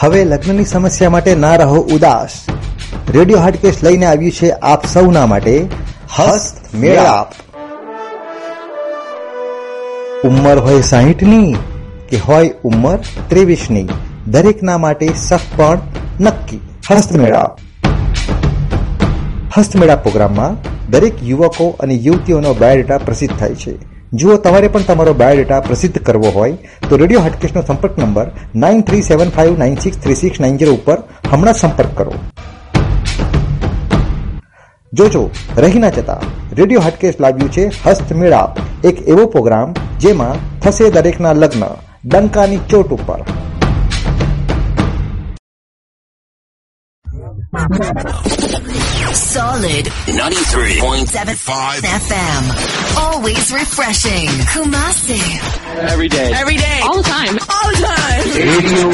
હવે લગ્નની સમસ્યા માટે ના રહો ઉદાસ. રેડિયો હાટકેશ લઈને આવ્યું છે આપ સૌના માટે હસ્ત મેળાપ. ઉંમર હોય સાહીઠની કે હોય ઉંમર ત્રેવીસની, દરેકના માટે સફળ નક્કી. હસ્તમેળાપ હસ્તમેળા પ્રોગ્રામમાં દરેક યુવકો અને યુવતીઓનો બાયોડેટા પ્રસિદ્ધ થાય છે. જુઓ, તમારે પણ તમારો બાયોડેટા પ્રસિદ્ધ કરવો હોય તો રેડિયો હાટકેશનો સંપર્ક number nine three seven five nine six three six nine zero ઉપર હમણાં સંપર્ક કરો. જોજો, રહી ના જતા રેડિયો હાટકેશ લાવ્યું છે હસ્તમેળાપ એક એવો પ્રોગ્રામ જેમાં થશે દરેકના લગ્ન, ડંકાની ચોટ ઉપર. Solid 93.75 FM. Always refreshing. Kumasi. Every day. Every day. All the time. All the time. Radio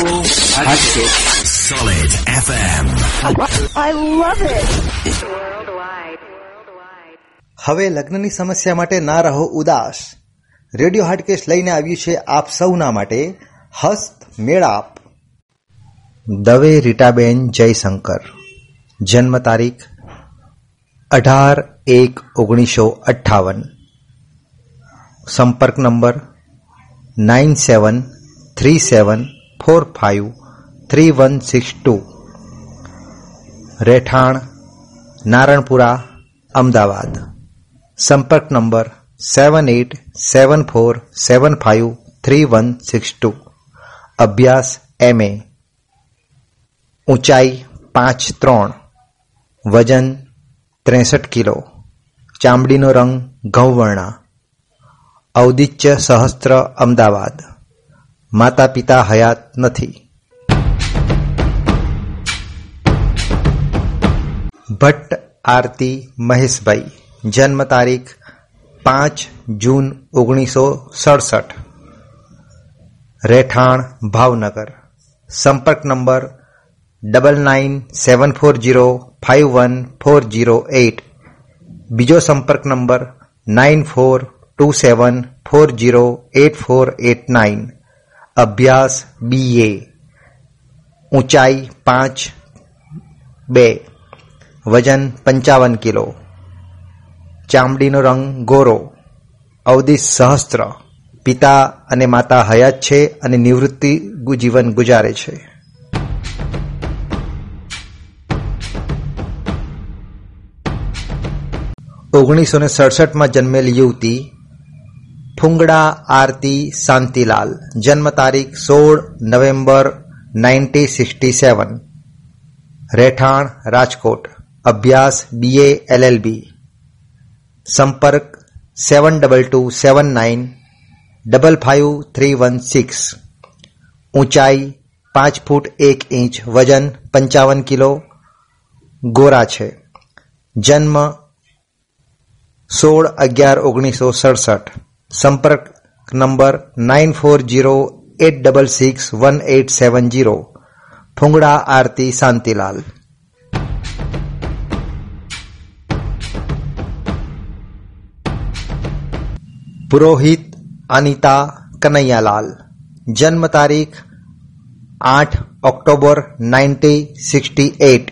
Hatchet. Solid FM. I love it. હવે લગ્નની સમસ્યા માટે ના રહો ઉદાસ રેડિયો હાટકેશ લઈને આવ્યું છે આપ સૌના માટે હસ્ત મેળાપ દવે રીટાબેન જયશંકર જન્મ તારીખ અઢાર એક ઓગણીસો અઠ્ઠાવન સંપર્ક number nine seven three seven four five three one six two રહેઠાણ નારણપુરા અમદાવાદ સંપર્ક number seven eight seven four seven five three one six two અભ્યાસ એમ એ ઊંચાઈ પાંચ ત્રણ વજન ત્રેસઠ કિલો. ચામડીનો રંગ ઘઉંવર્ણા. ઔદિત્ય સહસ્ત્ર અમદાવાદ. માતા પિતા હયાત નથી. ભટ્ટ આરતી મહેશભાઈ. જન્મ તારીખ પાંચ જૂન ઓગણીસો સડસઠ. રહેઠાણ ભાવનગર. સંપર્ક number double nine seven four zero five one four zero eight બીજો સંપર્ક number nine four two seven four zero eight four eight nine અભ્યાસ બી એ ઊંચાઈ પાંચ બે. વજન પંચાવન કિલો. ચામડીનો રંગ ગોરો. અવધિ સહસ્ત્ર. પિતા અને માતા હયાત છે અને નિવૃત્તિ જીવન ગુજારે છે. ઓગણીસો ને સડસઠમાં જન્મેલી યુવતી ફુંગડા આરતી શાંતિલાલ. જન્મ તારીખ સોળ નવેમ્બર નાઇન્ટી સિક્સટી સેવન. રહેઠાણ રાજકોટ. અભ્યાસ બીએ એલએલબી સંપર્ક seven double two seven nine double five three one six. ઊંચાઈ પાંચ ફૂટ એક ઇંચ, વજન પંચાવન કિલો. ગોરા છે. જન્મ સોળ અગિયાર ઓગણીસો સડસઠ સંપર્ક number nine four zero eight double six one eight seven zero Fungda Aarti Shantilal Purohit Anita Kanaiyalal જન્મ તારીખ આઠ ઓક્ટોબર નાઇન્ટી સિક્સટી એટ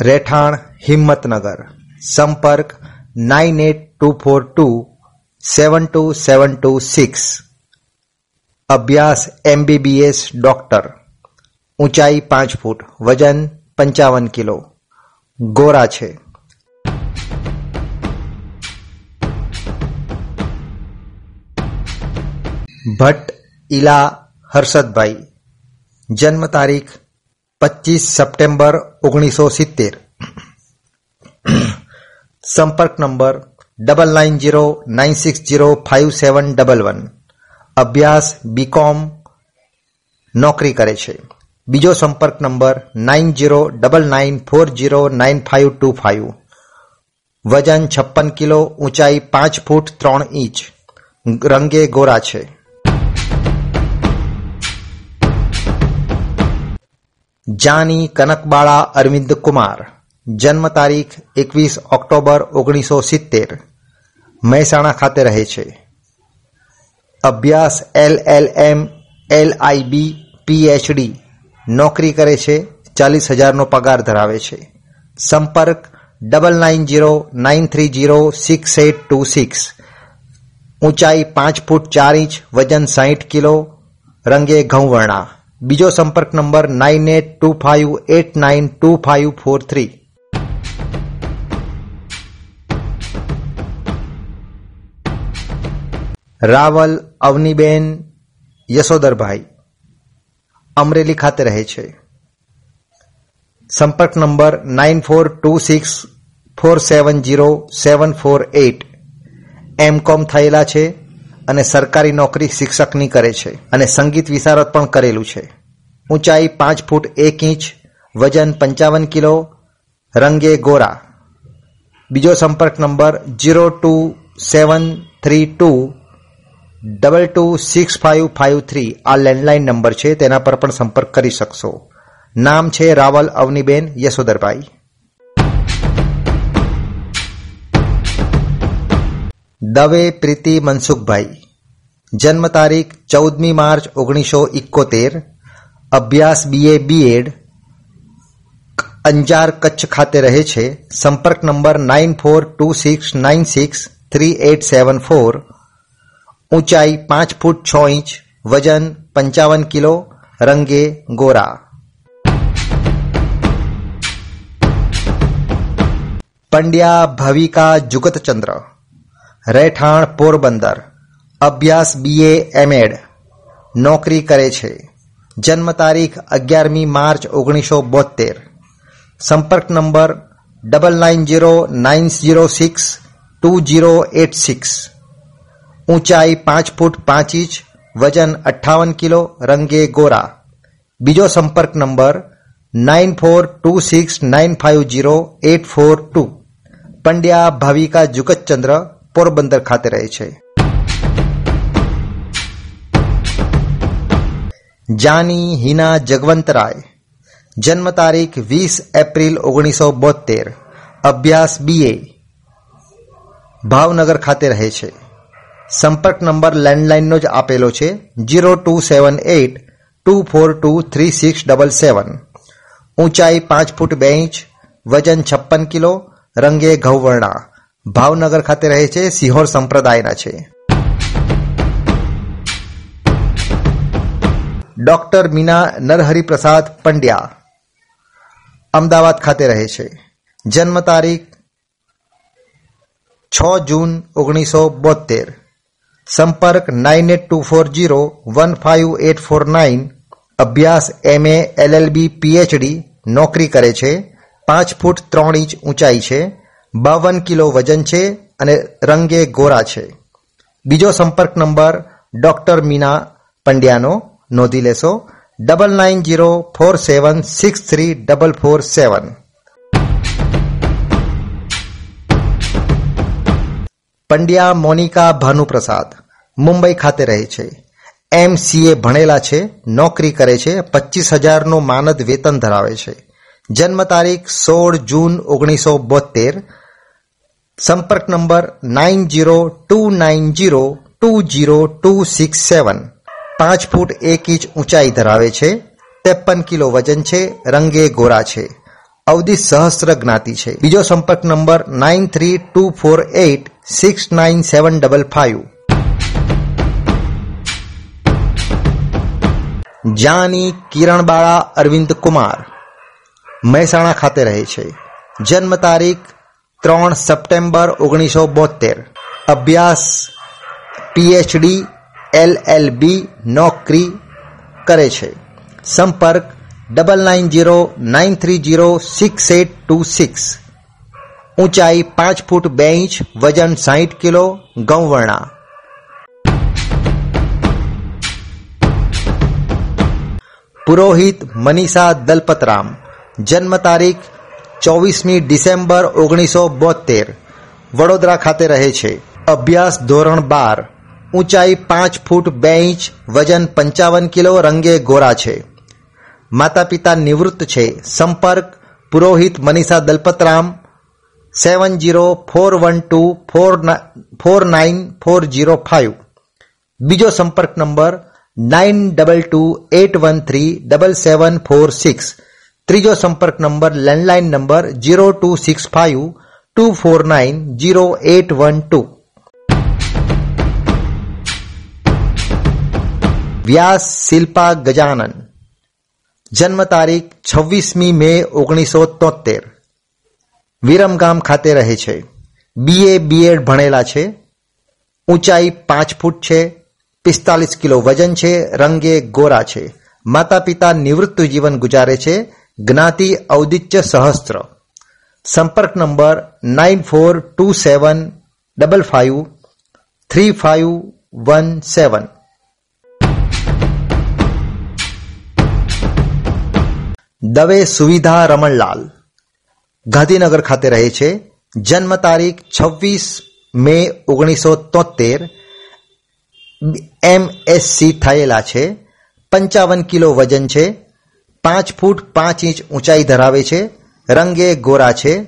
રહેઠાણ હિંમતનગર સંપર્ક nine eight two four two seven two seven two six અભ્યાસ MBBS doctor ઊંચાઈ પાંચ foot વજન પંચાવન કિલો ગોરા છે ભટ્ટ ઈલા હર્ષદભાઈ જન્મ તારીખ પચીસ સપ્ટેમ્બર ઓગણીસો સિત્તેર સંપર્ક number double nine zero nine six zero five seven double one અભ્યાસ બીકોમ નોકરી કરે છે. બીજો સંપર્ક number nine zero double nine four zero nine five two five વજન છપ્પન કિલો, ઊંચાઈ પાંચ ફૂટ ત્રણ ઇંચ. રંગે ગોરા છે. જાની કનકબાળા અરવિંદ કુમાર. જન્મ તારીખ એકવીસ ઓક્ટોબર ઓગણીસો સિત્તેર, મહેસાણા ખાતે રહે છે. અભ્યાસ L L M L I B PhD નોકરી કરે છે, ચાલીસ હજારનો પગાર ધરાવે છે. સંપર્ક double nine zero nine three zero six eight two six ઊંચાઈ પાંચ ફૂટ ચાર ઇંચ, વજન સાહીઠ કિલો, રંગે ઘઉંવર્ણા બીજો સંપર્ક number nine eight two five eight nine two five four three Raval Avniben Yashodharbhai Amreli ખાતે રહે છે સંપર્ક number nine four two six four seven zero seven four eight M com થયેલા છે અને સરકારી નોકરી શિક્ષકની કરે છે અને સંગીત વિશારદ પણ કરેલું છે ઊંચાઈ પાંચ ફૂટ એક ઇંચ વજન પંચાવન કિલો રંગે ગોરા બીજો સંપર્ક number zero two seven three two double two six five five three આ લેન્ડલાઇન નંબર છે, તેના પર પણ સંપર્ક કરી શકશો. નામ છે રાવલ અવનીબેન યશોદરભાઈ દવે પ્રીતિ મનસુખભાઈ. જન્મ તારીખ ચૌદમી માર્ચ ઓગણીસો ઇકોતેર અભ્યાસ બીએ બીએડ અંજાર કચ્છ ખાતે રહે છે. સંપર્ક number nine four two six nine six three eight seven four ઊંચાઈ પાંચ ફૂટ છ ઇંચ વજન પંચાવન કિલો રંગે ગોરા પંડ્યા ભવિકા જુગતચંદ્ર રહેઠાણ પોરબંદર અભ્યાસ બીએ એમએડ નોકરી કરે છે જન્મ તારીખ અગિયારમી માર્ચ ઓગણીસો બોતેર સંપર્ક number double nine zero nine zero six two zero eight six ઊંચાઈ પાંચ ફૂટ પાંચ ઇંચ, વજન અઠ્ઠાવન કિલો, રંગે ગોરા. બીજો સંપર્ક number nine four two six nine five zero eight four two. Pandya Bhavika Jugatchandra Porbandar ખાતે રહે છે. જાની હિના જગવંતરાય જન્મ તારીખ વીસ એપ્રિલ ઓગણીસો બોતેર અભ્યાસ બીએ ભાવનગર ખાતે રહે છે. સંપર્ક નંબર લેન્ડલાઇનનો જ આપેલો છે zero two seven eight two four two three six double seven. ઊંચાઈ પાંચ ફૂટ બે ઇંચ, વજન છપ્પન કિલો, રંગે ઘઉવર્ણા. ભાવનગર ખાતે રહે છે સિહોર સંપ્રદાયના છે. ડોક્ટર મીના નરહરિપ્રસાદ પંડ્યા અમદાવાદ ખાતે રહે છે. જન્મ તારીખ છ જૂન ઓગણીસો બોતેર સંપર્ક nine eight two four zero one five eight four nine અભ્યાસ એમએ એલએલબી પીએચડી, નોકરી કરે છે. પાંચ ફૂટ ત્રણ ઇંચ ઊંચાઈ છે. બાવન કિલો વજન છે અને રંગે ગોરા છે. બીજો સંપર્ક નંબર ડોક્ટર મીના પંડ્યાનો. નોંધી લેશો. Double nine zero four seven six three double four seven. Pandya Monika Bhanuprasad. Mumbai ખાતે રહે છે. એમ સીએ ભણેલા છે, નોકરી કરે છે, પચીસ હજારનું માનદ વેતન ધરાવે છે. જન્મ તારીખ સોળ જૂન ઓગણીસો બોતેર સંપર્ક number nine zero two nine zero two zero two six seven. પાંચ ફૂટ એક ઇંચ ઊંચાઈ ધરાવે છે. ત્રેપન કિલો વજન છે, રંગે ગોરા છે. અવધિ સહસ્ર જ્ઞાતિ છે. બીજો સંપર્ક number nine three two four eight six nine seven double five. Jani Kiranbala Arvind Kumar. Mehsana ખાતે રહે છે. જન્મ તારીખ ત્રણ સપ્ટેમ્બર ઓગણીસો બોતેર અભ્યાસ પીએચડી એલ એલ બી નોકરી કરે છે. સંપર્ક double nine zero nine three zero six eight two six ઊંચાઈ પાંચ ફૂટ બે ઇંચ, વજન સાહીઠ કિલો, ગૌવર્ણા. પુરોહિત મનીષા દલપતરામ, જન્મ તારીખ ચોવીસમી ડિસેમ્બર ઓગણીસો બોતેર વડોદરા ખાતે રહે છે. અભ્યાસ ધોરણ બાર, ઊંચાઈ પાંચ ફૂટ બે ઇંચ, વજન પંચાવન કિલો, રંગે ગોરા છે. માતા પિતા નિવૃત્ત છે. સંપર્ક Purohit Manisha Dalpatram, seven zero four one two four four nine four zero five. બીજો સંપર્ક number nine double two eight one three double seven four six ત્રીજો સંપર્ક number landline number zero two six five two four nine zero eight one two Vyas Shilpa Gajanan જન્મ તારીખ છવ્વીસમી મે ઓગણીસો તોતેર વિરમગામ ખાતે રહે છે બીએ બીએડ ભણેલા છે ઊંચાઈ પાંચ ફૂટ છે પિસ્તાલીસ કિલો વજન છે, રંગે ગોરા છે. માતા પિતા નિવૃત્ત જીવન ગુજારે છે, જ્ઞાતિ ઔદિત્ય સહસ્ત્ર. સંપર્ક number nine four two seven double five three five one seven. Dave Suvidha Ramanlal. Gandhinagar ખાતે રહે છે. જન્મ તારીખ છવ્વીસ મે ઓગણીસો તોતેર એમએસસી થયેલા છે, પંચાવન કિલો વજન છે, પાંચ ફૂટ પાંચ ઇંચ ઊંચાઈ ધરાવે છે, રંગે ગોરા છે,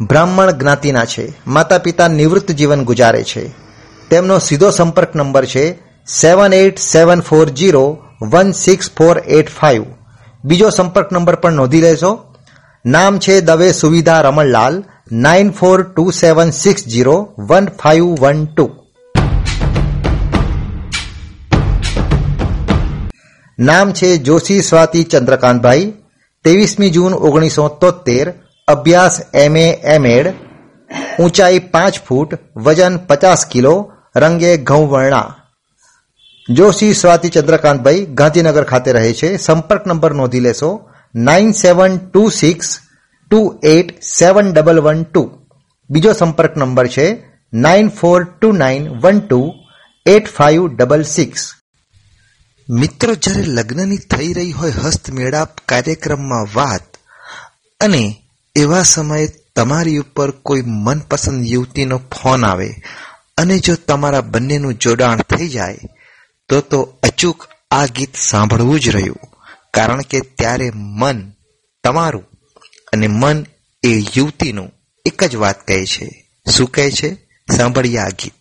બ્રાહ્મણ જ્ઞાતિના છે માતા પિતા નિવૃત્ત જીવન ગુજારે છે. તેમનો સીધો સંપર્ક નંબર છે seven eight seven four zero one six four eight five બીજો સંપર્ક નંબર પણ નોંધી લેશો. નામ છે Dave Suvidha Ramanlal nine four two seven six zero one five one two નામ છે જોશી સ્વાતિ ચંદ્રકાંતભાઈ, ત્રેવીસમી જૂન ઓગણીસો તોતેર અભ્યાસ એમએ એમએડ ઊંચાઈ પાંચ ફૂટ, વજન પચાસ કિલો, રંગે ઘઉં વર્ણા જોશી સ્વાતિ ચંદ્રકાંતભાઈ ગાંધીનગર ખાતે રહે છે. સંપર્ક નંબર નોંધી લેશો. Nine seven two six two eight seven double one two. બીજો સંપર્ક નંબર છે. Nine four two nine one two eight five double six. મિત્રો, જ્યારે લગ્નની થઈ રહી હોય હસ્તમેળાપ કાર્યક્રમમાં વાત અને એવા સમયે તમારી ઉપર કોઈ મનપસંદ યુવતીનો ફોન આવે અને જો તમારા બંનેનું જોડાણ થઈ જાય, તો તો અચૂક આ ગીત સાંભળવું જ રહ્યું. કારણ કે ત્યારે મન તમારું અને મન એ યુવતીનું એક જ વાત કહે છે. શું કહે છે? સાંભળીએ આ ગીત.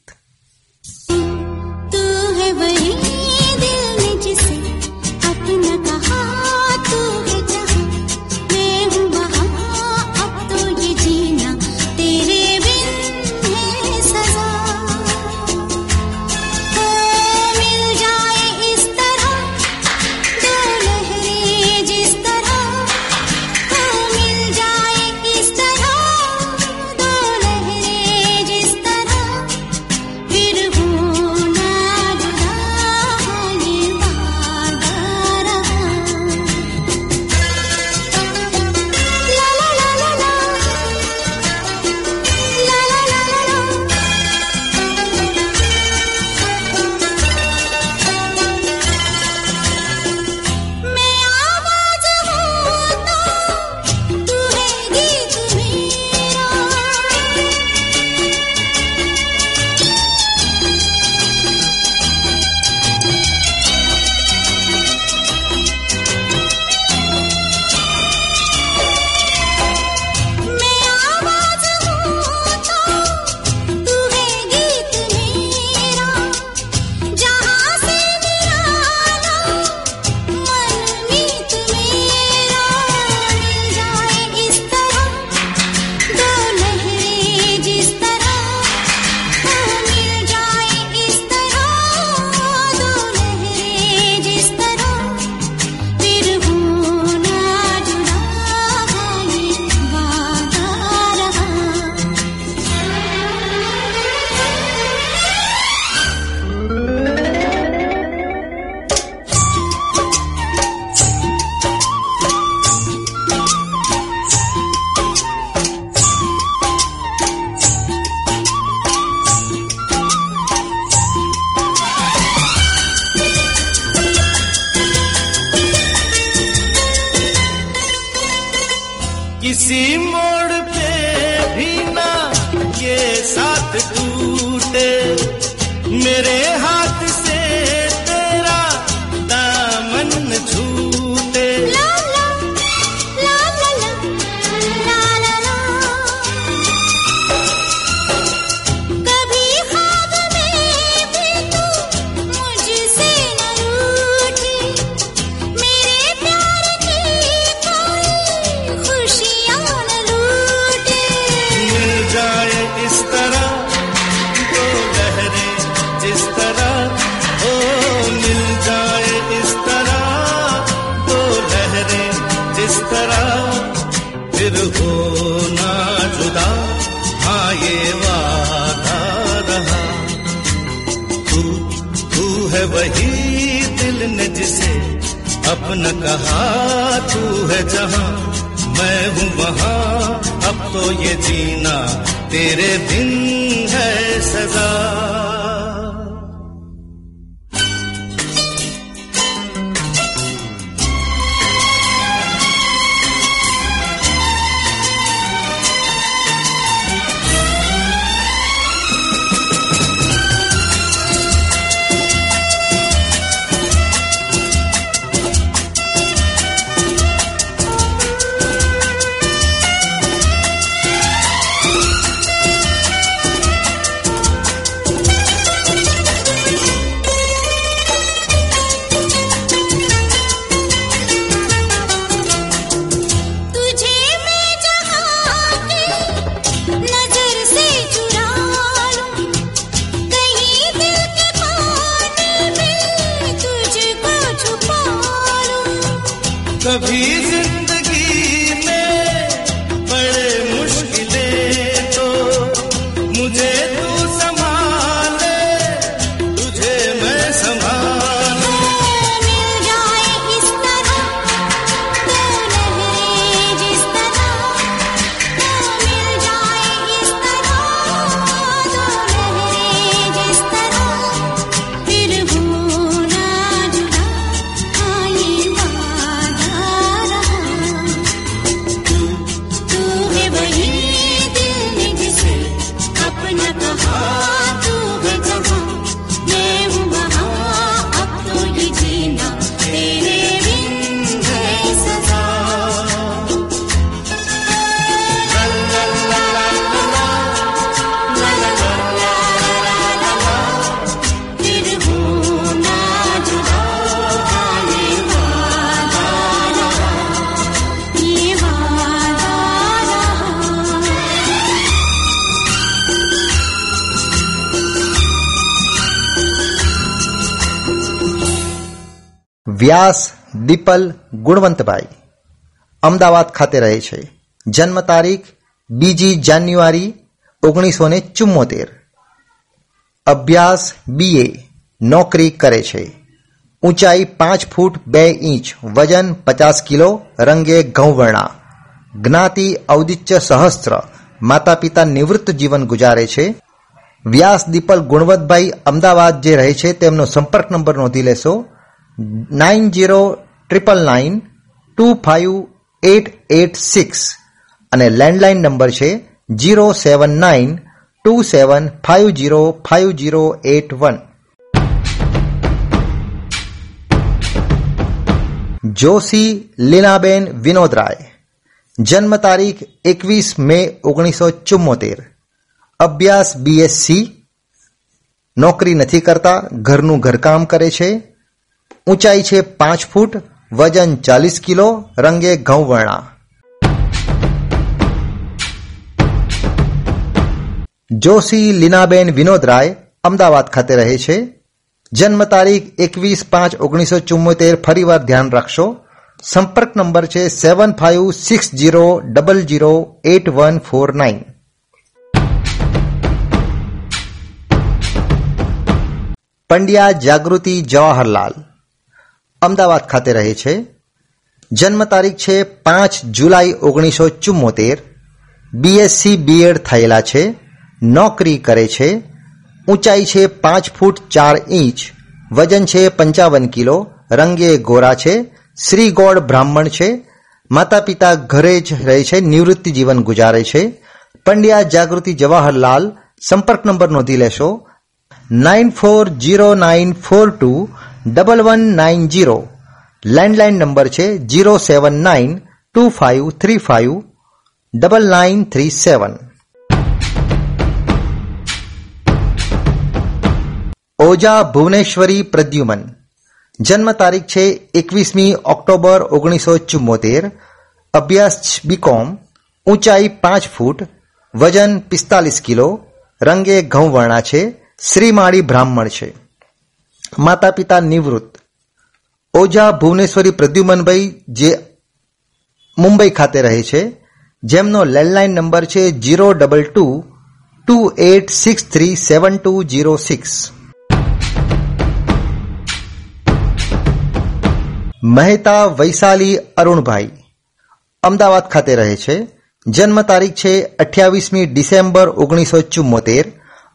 વ્યાસ, દીપલ, ગુણવંતભાઈ. અમદાવાદ ખાતે રહે છે. જન્મ તારીખ, બીજી જાન્યુઆરી, ઓગણીસો ને ચુમ્મોતેર. અભ્યાસ બીએ નોકરી કરે છે. ઊંચાઈ પાંચ ફૂટ બે ઇંચ, વજન પચાસ કિલો, રંગે ઘઉંવર્ણા. જ્ઞાતિ ઔદિત્ય સહસ્ત્ર માતા પિતા નિવૃત્ત જીવન ગુજારે છે. વ્યાસ, દીપલ, ગુણવંતભાઈ અમદાવાદ જે રહે છે તેમનો સંપર્ક નંબર નોંધી લેશો. Nine zero triple nine two five eight eight six અને લેન્ડલાઇન નંબર છે zero seven nine two seven five zero five zero eight one. Joshi Leenaben Vinodray, જન્મ તારીખ એકવીસ મે ઓગણીસો ચુમ્મોતેર. અભ્યાસ બીએસસી નોકરી નથી કરતા, ઘરનું ઘરકામ કરે છે. ઊંચાઈ છે પાંચ ફૂટ, વજન ચાલીસ કિલો, રંગે ઘઉંવર્ણા જોશી લીનાબેન વિનોદરાય અમદાવાદ ખાતે રહે છે. જન્મ તારીખ એકવીસ પાંચ ઓગણીસો ચુમ્મોતેર ફરીવાર ધ્યાન રાખશો. સંપર્ક નંબર છે seven five six zero double zero eight one four nine Pandya Jagruti Jawaharlal Ahmedabad ખાતે રહે છે. જન્મ તારીખ છે પાંચ જુલાઈ ઓગણીસો ચુમ્મોતેર. બીએસસી બીએડ થયેલા છે. નોકરી કરે છે. ઊંચાઈ છે પાંચ ફૂટ ચાર ઇંચ. વજન છે પંચાવન કિલો. રંગે ગોરા છે. શ્રી ગોળ બ્રાહ્મણ છે. માતા પિતા ઘરે જ રહે છે. નિવૃત્તિ જીવન ગુજારે છે. પંડ્યા જાગૃતિ જવાહરલાલ. સંપર્ક નંબર નોંધી લેશો. Nine four zero nine four two double one nine zero landline number છે zero seven nine two five three five double nine three seven Oja Bhuvaneshwari Pradyuman જન્મ તારીખ છે એકવીસમી ઓક્ટોબર ઓગણીસો ચુમ્મોતેર અભ્યાસ બીકોમ ઊંચાઈ પાંચ ફૂટ વજન પિસ્તાલીસ કિલો રંગે ઘઉંવર્ણા છે। શ્રીમાળી બ્રાહ્મણ છે। માતા પિતા નિવૃત્ત. ઓઝા ભુવનેશ્વરી પ્રદ્યુમનભાઈ જે મુંબઈ ખાતે રહે છે, જેમનો લેન્ડલાઇન નંબર છે zero double two two eight six three seven two zero six. Mehta Vaishali Arunbhai Ahmedabad ખાતે રહે છે. જન્મ તારીખ છે અઠ્યાવીસમી ડિસેમ્બર ઓગણીસો ચુમ્મોતેર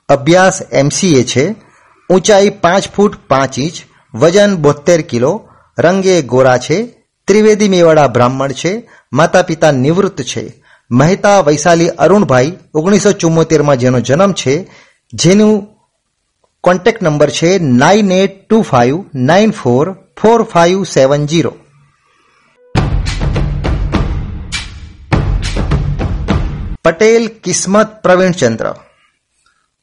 અભ્યાસ એમસીએ છે. ઊંચાઈ પાંચ ફૂટ પાંચ ઇંચ, વજન બોતેર કિલો, રંગે ગોરા છે, ત્રિવેદી મેવાડા બ્રાહ્મણ છે માતા પિતા નિવૃત્ત છે. મહેતા વૈશાલી અરુણભાઈ ઓગણીસો ચુમ્મોતેરમાં જેનો જન્મ છે, જેનું કોન્ટેક્ટ નંબર છે nine eight two five nine four four five seven zero Patel Kismat Pravinchandra.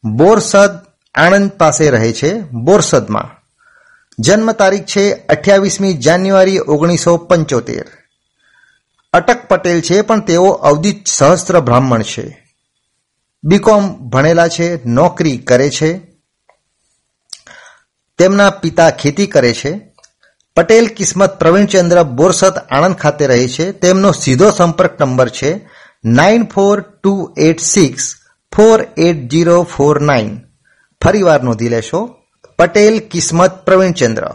Borsad Anand પાસે રહે છે બોરસદમાં. જન્મ તારીખ છે અઠ્યાવીસમી જાન્યુઆરી ઓગણીસો પંચોતેર. અટક પટેલ છે, પણ તેઓ અવધિત સહસ્ત્ર બ્રાહ્મણ છે. બીકોમ ભણેલા છે, નોકરી કરે છે. તેમના પિતા ખેતી કરે છે. પટેલ કિસ્મત પ્રવીણચંદ્ર બોરસદ આણંદ ખાતે રહે છે. તેમનો સીધો સંપર્ક નંબર છે nine four two eight six four eight zero four nine. ફરીવાર નોંધી લેશો પટેલ કિસ્મત પ્રવીણચંદ્ર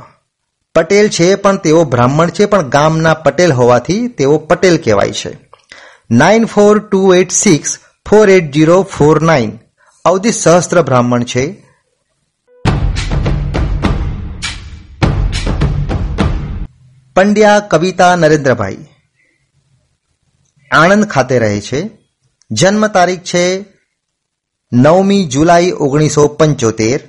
પટેલ છે પણ તેઓ બ્રાહ્મણ છે, પણ ગામના પટેલ હોવાથી તેઓ પટેલ કહેવાય છે. Nine four two eight six, four eight zero four nine. અવધિ સહસ્ત્ર બ્રાહ્મણ છે. પંડ્યા કવિતા નરેન્દ્રભાઈ. આણંદ ખાતે રહે છે. જન્મ તારીખ છે નવમી જુલાઈ ઓગણીસો પંચોતેર.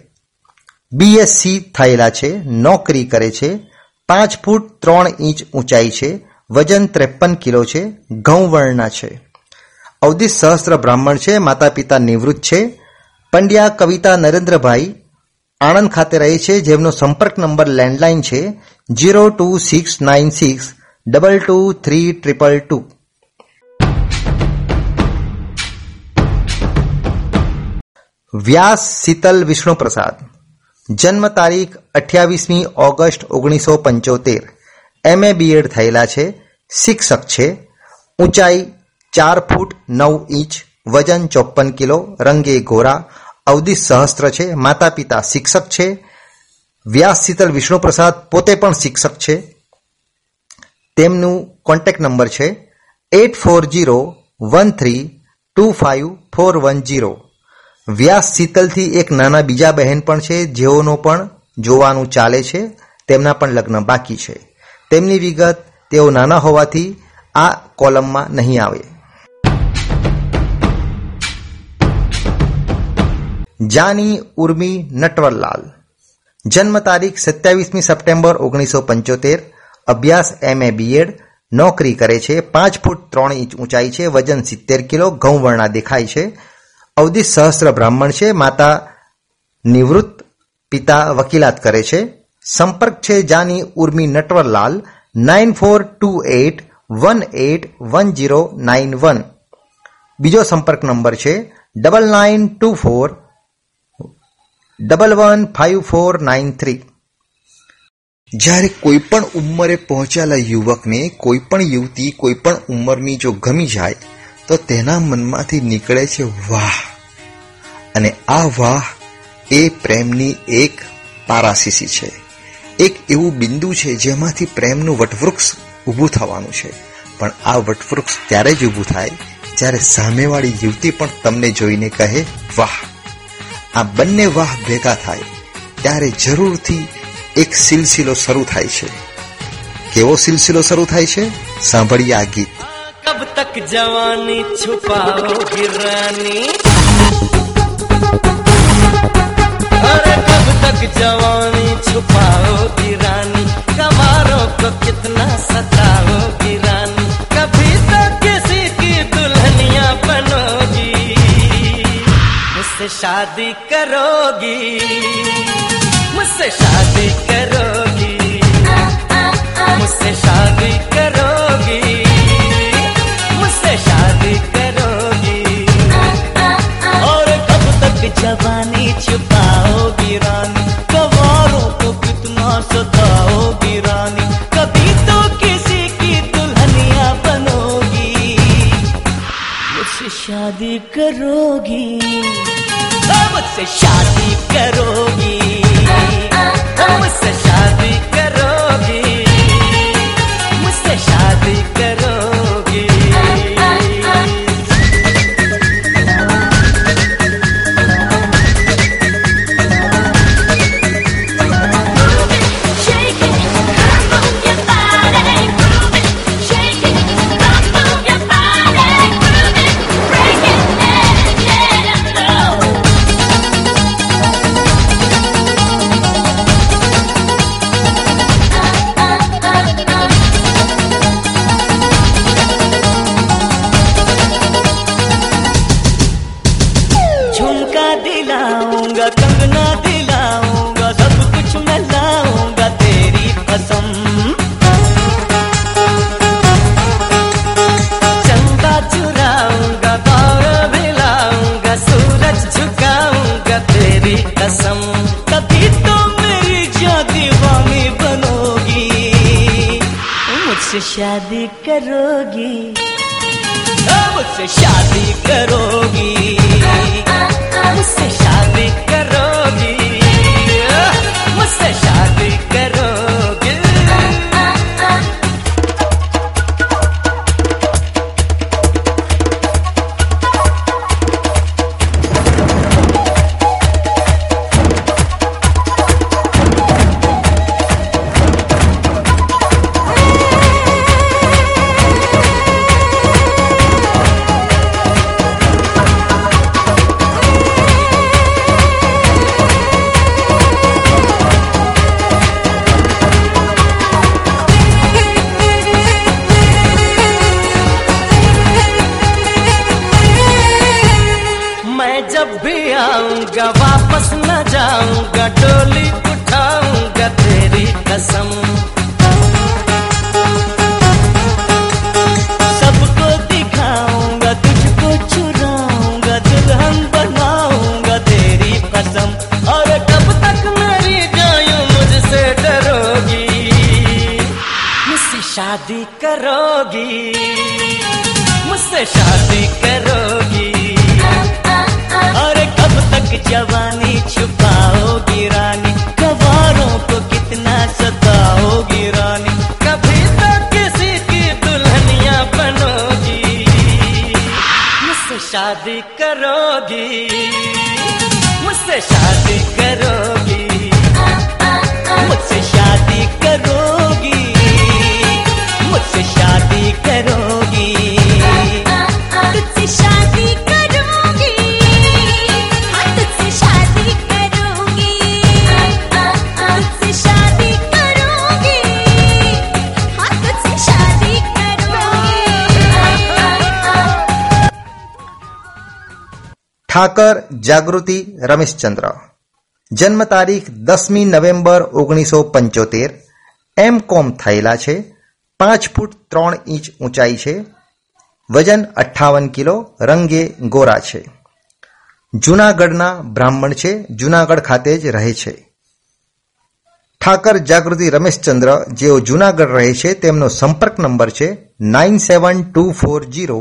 બીએસસી થયેલા છે, નોકરી કરે છે, પાંચ ફૂટ ત્રણ ઇંચ ઊંચાઈ છે, વજન ત્રેપન કિલો છે ઘઉં વર્ણના છે. અવધિ સહસ્ત્ર બ્રાહ્મણ છે માતા પિતા નિવૃત્ત છે. પંડ્યા કવિતા નરેન્દ્રભાઈ આણંદ ખાતે રહે છે, જેમનો સંપર્ક નંબર લેન્ડલાઇન છે zero two six nine six double two three triple two. Vyas Sheetal Vishnuprasad. જન્મ તારીખ અઠ્યાવીસમી ઓગસ્ટ ઓગણીસો પંચોતેર એમએ બીએડ થયેલા છે. શિક્ષક છે. ઊંચાઈ ચાર ફૂટ નવ ઇંચ, વજન ચોપન કિલો, રંગે ગોરા અવધિ સહસ્ત્ર છે. માતા પિતા શિક્ષક છે. વ્યાસ શીતલ વિષ્ણુપ્રસાદ પોતે પણ શિક્ષક છે. તેમનું કોન્ટેક્ટ નંબર છે. Eight four zero one three two five four one zero Vyas શીતલથી એક નાના બીજા બહેન પણ છે, જેઓનો પણ જોવાનું ચાલે છે, તેમના પણ લગ્ન બાકી છે. તેમની વિગત તેઓ નાના હોવાથી આ કોલમમાં નહીં આવે. જાની ઉર્મી નટવરલાલ. જન્મ તારીખ સત્યાવીસમી સપ્ટેમ્બર ઓગણીસો પંચોતેર. અભ્યાસ એમ એ બીએડ. નોકરી કરે છે, પાંચ ફૂટ ત્રણ ઇંચ ઊંચાઈ છે, વજન સિત્તેર કિલો, ઘઉં વર્ણા દેખાય છે. અવધિ સહસ્ત્ર બ્રાહ્મણ છે, માતા નિવૃત્ત પિતા વકીલાત કરે છે. સંપર્ક છે Jani Urmi Natvarlal, nine four two eight one eight one zero nine one. બીજો સંપર્ક નંબર છે, double nine two four double one five four nine three. જ્યારે કોઈ પણ ઉંમરે પહોંચેલા યુવકને કોઈ પણ યુવતી કોઈ પણ ઉંમરની જો ગમી જાય તો તેના મનમાંથી નીકળે છે વાહ. અને આ વાહ એ પ્રેમની એક પારાસીસી છે. એક એવું બિંદુ છે જેમાંથી પ્રેમનું વટવૃક્ષ ઊભું થવાનું છે. પણ આ વટવૃક્ષ ત્યારે જ ઊભું થાય જ્યારે સામેવાળી યુવતી પણ તમને જોઈને કહે, વાહ. આ બંને વાહ ભેગા થાય ત્યારે જરૂરથી એક સિલસિલો શરૂ થાય છે. કેવો સિલસિલો શરૂ થાય છે? સાંભળીએ આ ગીત. तक जवानी छुपाओगी रानी। अरे कब तक जवानी छुपाओगी रानी? कमारों को कितना सताओगी रानी? कभी तो किसी की दुल्हनिया बनोगी। मुझसे शादी करोगी। मुझसे शादी करोगी। मुझसे शादी करोगी। शादी करोगी। और कब तक जवानी छुपाओगी रानी? कवारों को कितना सताओगी रानी? कभी तो किसी की दुल्हनिया बनोगी। मुझसे शादी करोगी। मुझसे शादी करोगी। मुझसे शादी करोगी। शादी करोगी हाँ, मुझसे शादी करोगी જાગૃતિ રમેશચંદ્ર જન્મ તારીખ દસમી નવેમ્બર ઓગણીસો પંચોતેર એમ કોમ થયેલા છે પાંચ ફૂટ ત્રણ ઇંચ ઊંચાઈ છે વજન અઠ્ઠાવન કિલો રંગે ગોરા છે જૂનાગઢના બ્રાહ્મણ છે જૂનાગઢ ખાતે જ રહે છે ઠાકર જાગૃતિ રમેશચંદ્ર જેઓ જૂનાગઢ રહે છે, તેમનો સંપર્ક નંબર છે nine seven two four zero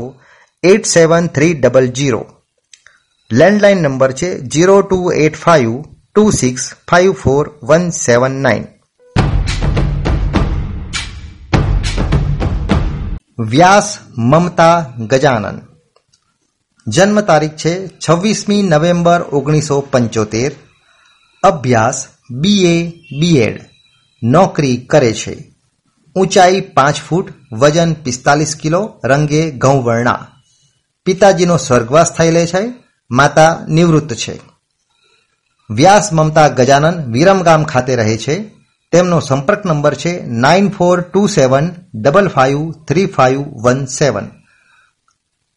eight seven three double zero landline number છે zero two eight five two six five four one seven nine. Vyas Mamta Gajanan. જન્મ તારીખ છે છવ્વીસમી નવેમ્બર ઓગણીસો પંચોતેર. અભ્યાસ બીએ બીએડ નોકરી કરે છે. ઊંચાઈ પાંચ ફૂટ, વજન પિસ્તાલીસ કિલો, રંગે ઘઉં વર્ણા પિતાજીનો સ્વર્ગવાસ થયેલે છે. માતા નિવૃત્ત છે. વ્યાસ મમતા ગજાનન વિરમગામ ખાતે રહે છે. તેમનો સંપર્ક નંબર છે nine four two seven double five three five one seven.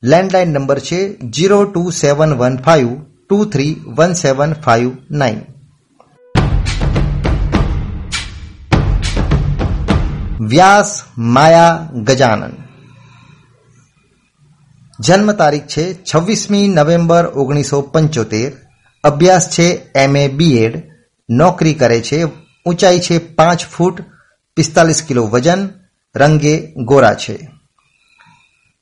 Landline number છે zero two seven one five two three one seven five nine. Vyas Maya Gajanan. જન્મ તારીખ છે છવ્વીસમી નવેમ્બર ઓગણીસો પંચોતેર. અભ્યાસ છે એમ એ બીએડ. નોકરી કરે છે, ઊંચાઈ છે પાંચ ફૂટ, પિસ્તાલીસ કિલો વજન, રંગે ગોરા છે.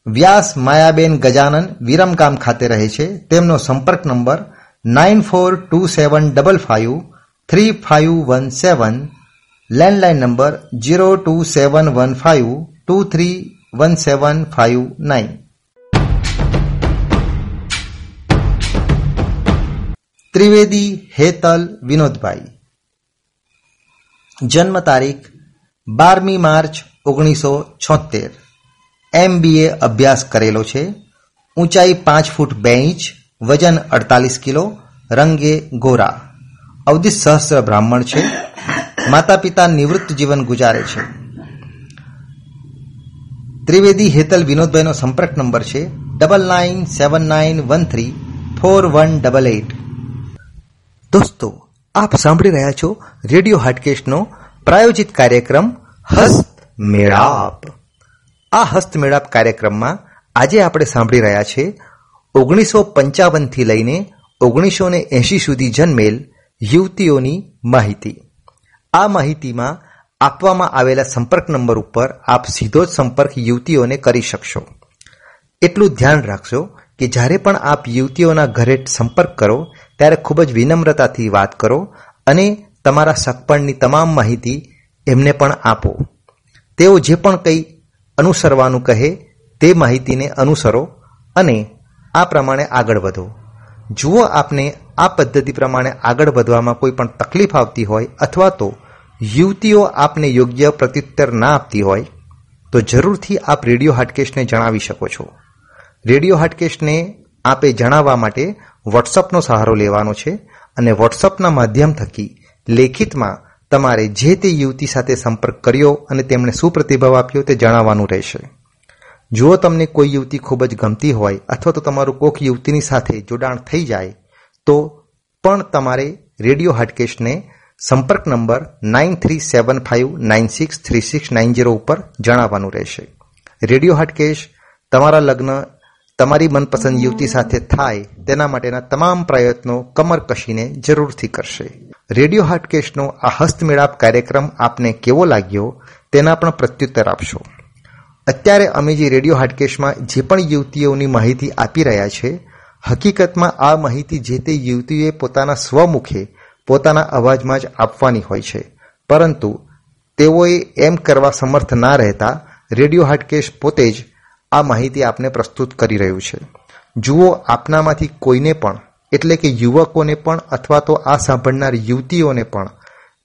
વ્યાસ માયાબેન ગજાનન વિરમકામ ખાતે રહે છે. તેમનો સંપર્ક number nine four two seven double five three five one seven. Landline number zero two seven one five two three one seven five nine. Trivedi Hetal Vinodbhai. જન્મ તારીખ બારમી માર્ચ ઓગણીસો છોતેર એમબીએ અભ્યાસ કરેલો છે. ઊંચાઈ પાંચ ફૂટ બે ઇંચ, વજન અડતાલીસ કિલો, રંગે ગોરા. અવધિ સહસ્ર બ્રાહ્મણ છે. માતા પિતા નિવૃત્ત જીવન ગુજારે છે. ત્રિવેદી હેતલ વિનોદભાઈનો સંપર્ક નંબર છે. Double nine seven nine one three four one double eight દોસ્તો, આપ સાંભળી રહ્યા છો રેડિયો હાટકેશનો પ્રાયોજિત કાર્યક્રમ હસ્ત મેળાપ આ હસ્તમેળાપ કાર્યક્રમમાં આજે આપણે સાંભળી રહ્યા છે ઓગણીસો પંચાવનથી લઈને ઓગણીસો ને એંશી સુધી જન્મેલ યુવતીઓની માહિતી. આ માહિતીમાં આપવામાં આવેલા સંપર્ક નંબર ઉપર આપ સીધો જ સંપર્ક યુવતીઓને કરી શકશો. એટલું ધ્યાન રાખશો કે જ્યારે પણ આપ યુવતીઓના ઘરે સંપર્ક કરો ત્યારે ખૂબ જ વિનમ્રતાથી વાત કરો અને તમારા સગપણની તમામ માહિતી એમને પણ આપો. તેઓ જે પણ કંઈ અનુસરવાનું કહે તે માહિતીને અનુસરો અને આ પ્રમાણે આગળ વધો. જુઓ આપને આ પદ્ધતિ પ્રમાણે આગળ વધવામાં કોઈ પણ તકલીફ આવતી હોય અથવા તો યુવતીઓ આપને યોગ્ય પ્રત્યુત્તર ના આપતી હોય, તો જરૂરથી આપ રેડિયો હાટકેશને જણાવી શકો છો. રેડિયો હાટકેશને આપે જણાવવા માટે વોટ્સઅપનો સહારો લેવાનો છે અને વોટ્સઅપના માધ્યમ થકી લેખિતમાં તમારે જે તે યુવતી સાથે સંપર્ક કર્યો અને તેમણે શું પ્રતિભાવ આપ્યો તે જણાવવાનું રહેશે. જો તમને કોઈ યુવતી ખૂબ જ ગમતી હોય અથવા તો તમારું કોક યુવતીની સાથે જોડાણ થઈ જાય, તો પણ તમારે રેડિયો હાટકેશને સંપર્ક number nine three seven five nine six three six nine zero ઉપર જણાવવાનું રહેશે. રેડિયો હાટકેશ તમારા લગ્ન તમારી મનપસંદ યુવતી સાથે થાય તેના માટેના તમામ પ્રયત્નો કમર કશીને જરૂરથી કરશે. રેડિયો હાટકેશનો આ હસ્તમેળાપ કાર્યક્રમ આપને કેવો લાગ્યો તેના પણ પ્રત્યુત્તર આપશો. અત્યારે અમે જે રેડિયો હાટકેશમાં જે પણ યુવતીઓની માહિતી આપી રહ્યા છે, હકીકતમાં આ માહિતી જે તે યુવતીઓએ પોતાના સ્વમુખે પોતાના અવાજમાં જ આપવાની હોય છે. પરંતુ તેઓએ એમ કરવા સમર્થ ના રહેતા રેડિયો હાટકેશ પોતે જ આ માહિતી આપને પ્રસ્તુત કરી રહ્યું છે. જુઓ, આપનામાંથી કોઈને પણ, એટલે કે યુવકોને પણ અથવા તો આ સાંભળનાર યુવતીઓને પણ,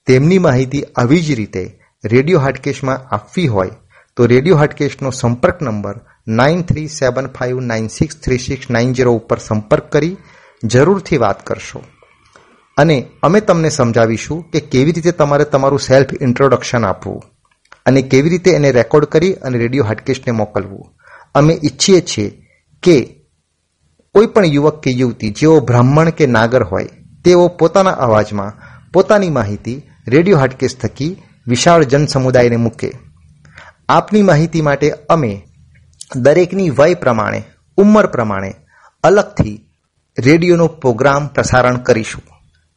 તેમની માહિતી આવી જ રીતે રેડિયો હાટકેશમાં આપવી હોય, તો રેડિયો હાટકેશનો સંપર્ક number nine three seven five nine six three six nine zero ઉપર સંપર્ક કરી જરૂરથી વાત કરશો. અને અમે તમને સમજાવીશું કે કેવી રીતે તમારે તમારું સેલ્ફ ઇન્ટ્રોડક્શન આપવું અને કેવી રીતે એને રેકોર્ડ કરી અને રેડિયો હાટકેશને મોકલવું. અમે ઈચ્છીએ છીએ કે કોઈ પણ યુવક કે યુવતી, જેઓ બ્રાહ્મણ કે નાગર હોય, તેઓ પોતાના અવાજમાં પોતાની માહિતી રેડિયો હાટકેસ થકી વિશાળ જનસમુદાયને મૂકે. આપની માહિતી માટે અમે દરેકની વય પ્રમાણે, ઉંમર પ્રમાણે અલગથી રેડિયોનો પ્રોગ્રામ પ્રસારણ કરીશું.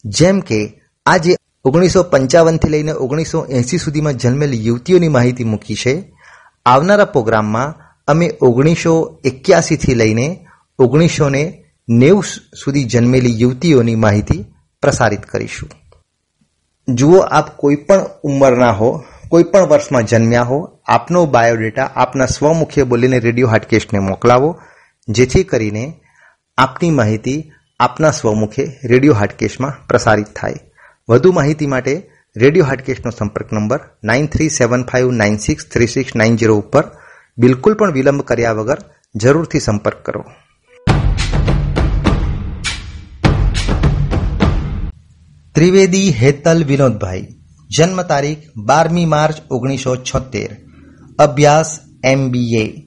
જેમ કે આજે ઓગણીસો પંચાવનથી લઈને ઓગણીસો એંસી સુધીમાં જન્મેલી યુવતીઓની માહિતી મૂકી છે. આવનારા પ્રોગ્રામમાં અમે ઓગણીસો એક્યાસીથી લઈને ઓગણીસો ને નેવું સુધી જન્મેલી યુવતીઓની માહિતી પ્રસારિત કરીશું. જુઓ આપ કોઈ પણ ઉંમરના હો, કોઈ પણ વર્ષમાં જન્મ્યા હો, આપનો બાયોડેટા આપના સ્વમુખે બોલીને રેડિયો હાટકેશને મોકલાવો, જેથી કરીને આપની માહિતી આપના સ્વમુખે રેડિયો હાટકેશમાં પ્રસારિત થાય. વધુ માહિતી માટે રેડિયો હાટકેશનો સંપર્ક number nine three seven five nine six three six nine zero ઉપર બિલકુલ પણ વિલંબ કર્યા વગર જરૂરથી સંપર્ક કરો. ત્રિવેદી હેતલ વિનોદભાઈ, જન્મ તારીખ બારમી માર્ચ ઓગણીસો છોતેર અભ્યાસ એમબીએ,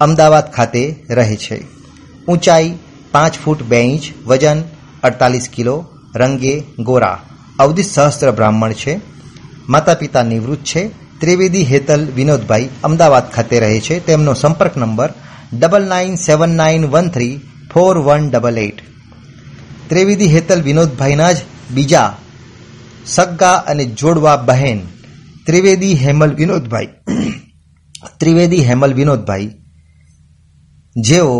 અમદાવાદ ખાતે રહે છે. ઊંચાઈ પાંચ ફૂટ બે ઇંચ, વજન અડતાલીસ કિલો, રંગે ગોરા. અવધિ સહસ્ત્ર બ્રાહ્મણ છે. માતા પિતા નિવૃત્ત છે. ત્રિવેદી હેતલ વિનોદભાઈ અમદાવાદ ખાતે રહે છે. તેમનો સંપર્ક number double nine seven nine one three four one double eight Trivedi Hetal વિનોદભાઈના જ બીજા સગ્ગા અને જોડવા બહેન ત્રિવેદી હેમલ વિનોદભાઈ. ત્રિવેદી હેમલ વિનોદભાઈ, જેઓ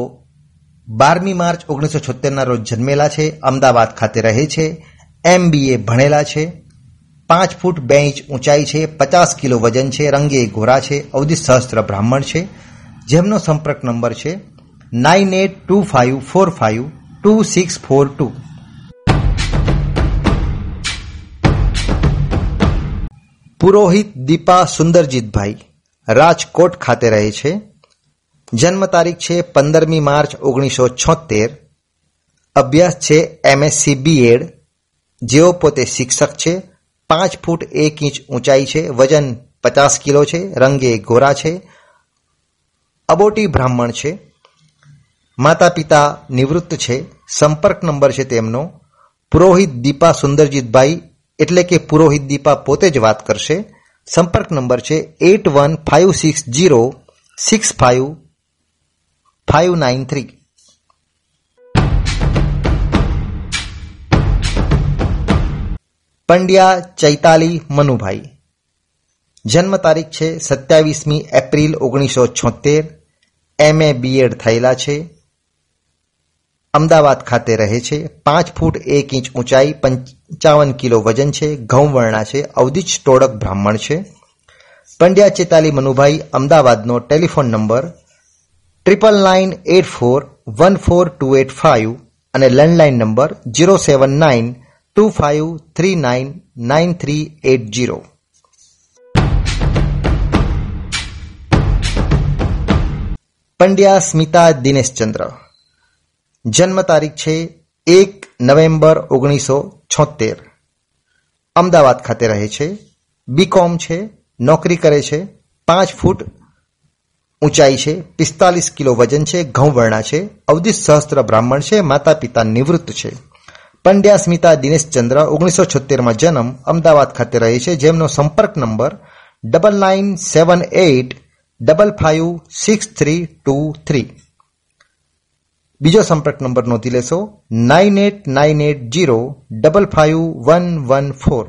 બારમી માર્ચ ઓગણીસો છોતેરના રોજ જન્મેલા છે, અમદાવાદ ખાતે રહે છે એમ એ ભણેલા છે પાંચ ફૂટ બે ઇંચ ઊંચાઈ છે, પચાસ કિલો વજન છે, રંગે ગોરા છે, અવધિ સહસ્ત્ર બ્રાહ્મણ છે. જેમનો સંપર્ક નંબર છે nine eight two five four five two six four two. Purohit Deepa Sundarjitbhai Rajkot ખાતે રહે છે. જન્મ તારીખ છે પંદરમી માર્ચ ઓગણીસો છોતેર અભ્યાસ છે એમએસસી બીએડ જેઓ પોતે શિક્ષક છે. પાંચ ફૂટ એક ઇંચ ઊંચાઈ છે, વજન પચાસ કિલો છે, રંગે ગોરા છે, અબોટી બ્રાહ્મણ છે માતા પિતા નિવૃત્ત છે, સંપર્ક નંબર છે તેમનો, પુરોહિત દીપા સુંદરજીતભાઈ, એટલે કે પુરોહિત દીપા પોતે જ વાત કરશે, સંપર્ક નંબર છે eight one five six zero six five five nine three. Pandya Chaitali Manubhai. જન્મ તારીખ છે સત્યાવીસમી એપ્રિલ ઓગણીસો છોતેર એમ. એ. બીએડ થયેલા છે. અમદાવાદ ખાતે રહે છે. પાંચ ફૂટ એક ઇંચ ઊંચાઈ, પંચાવન કિલો વજન છે. ઘઉં વર્ણા છે. અવધિજ ટોળક બ્રાહ્મણ છે. Pandya Chetali Manubhai અમદાવાદનો telephone number triple nine eight four one four two eight five અને landline number zero seven nine two five three nine nine three eight zero Pandya Smita Dineshchandra જન્મ તારીખ છે એક નવેમ્બર ઓગણીસો છોતેર અમદાવાદ ખાતે રહે છે બીકોમ છે નોકરી કરે છે પાંચ ફૂટ ઊંચાઈ છે પિસ્તાલીસ કિલો વજન છે ઘઉં વર્ણા છે અવધિ સહસ્ત્ર બ્રાહ્મણ છે માતા પિતા નિવૃત્ત છે પંડ્યા સ્મિતા દિનેશચંદ્ર ઓગણીસો છોતેરમાં જન્મ અમદાવાદ ખાતે રહે છે. જેમનો સંપર્ક number double nine seven eight double five six three two three બીજો સંપર્ક નંબર નોંધી લેશો. Nine eight nine eight zero double five one one four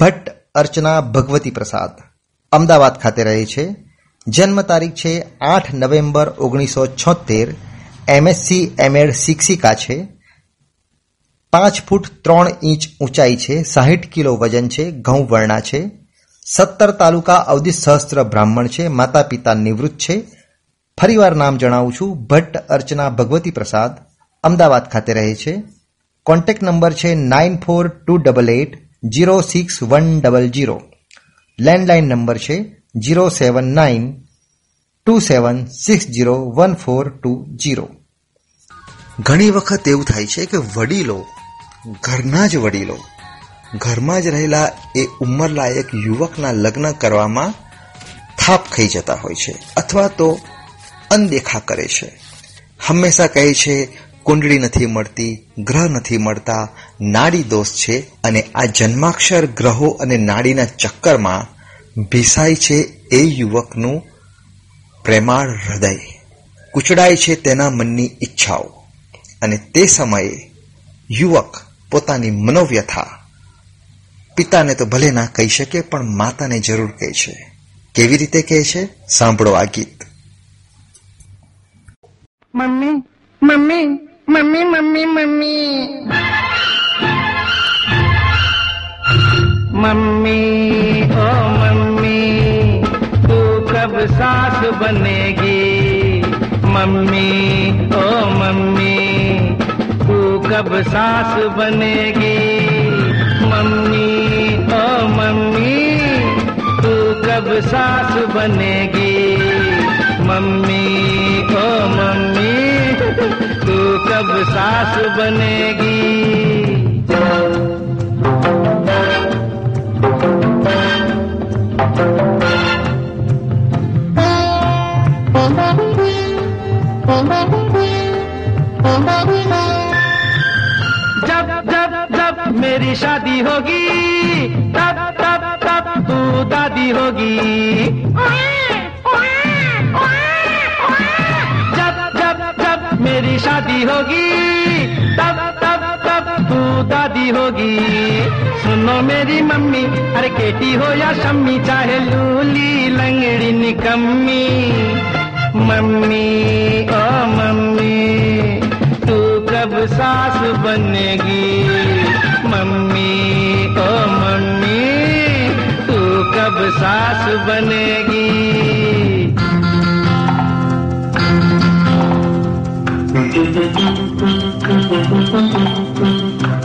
Bhatt Archana Bhagwati Prasad Ahmedabad ખાતે રહે છે. જન્મ તારીખ છે આઠ નવેમ્બર ઓગણીસો છોતેર એમએસસી એમએડ શિક્ષિકા છે. પાંચ ફૂટ ત્રણ ઇંચ ઊંચાઈ છે, સાહીઠ કિલો વજન છે, ઘઉં વર્ણા છે. સત્તર તાલુકા અવધિ સહસ્ત્ર બ્રાહ્મણ છે માતા પિતા નિવૃત્ત છે. ફરીવાર નામ જણાવું છું, ભટ્ટ અર્ચના ભગવતી પ્રસાદ, અમદાવાદ ખાતે રહે છે. કોન્ટેક્ટ નંબર છે nine four two double eight zero six one double zero. Landline number છે zero seven nine two seven six zero one four two zero ઘણી વખત એવું થાય છે કે વડીલો ઘરના જ વડીલો ઘરમાં જ રહેલા એ ઉંમરલાયક યુવકના લગ્ન કરવામાં થાપ ખાઈ જતા હોય છે અથવા તો અનદેખા કરે છે. હંમેશા કહે છે, કુંડળી નથી મળતી, ગ્રહ નથી મળતા, નાડી દોષ છે અને આ જન્માક્ષર ગ્રહો અને નાડીના ચક્કરમાં ભીસાય છે એ યુવકનું પ્રેમાળ હૃદય. કૂચડાય છે તેના મનની ઈચ્છાઓ. અને તે સમયે યુવક પોતાની મનોવ્યથા પિતાને તો ભલે ના કહી શકે, પણ માતાને જરૂર કહે છે. કેવી રીતે કહે છે? સાંભળો આ ગીત. Mummy mummy mummy mummy mummy. Mummy तू कब सास बनेगी? मम्मी, ओ मम्मी, तू कब सास बनेगी? मम्मी, ओ मम्मी, तू कब सास बनेगी? मम्मी, ओ मम्मी, तू कब सास बनेगी? जब जब जब मेरी शादी होगी तब तब तब तू दादी होगी जब जब जब मेरी शादी होगी तब तब तब तू दादी होगी। सुनो मेरी मम्मी, अरे केटी हो या शम्मी, चाहे लूली, लंगड़ी निकम्मी। मम्मी, ओ मम्मी, तू कब सास बनेगी? मम्मी, ओ मम्मी, तू कब सास बनेगी? ओ नौशर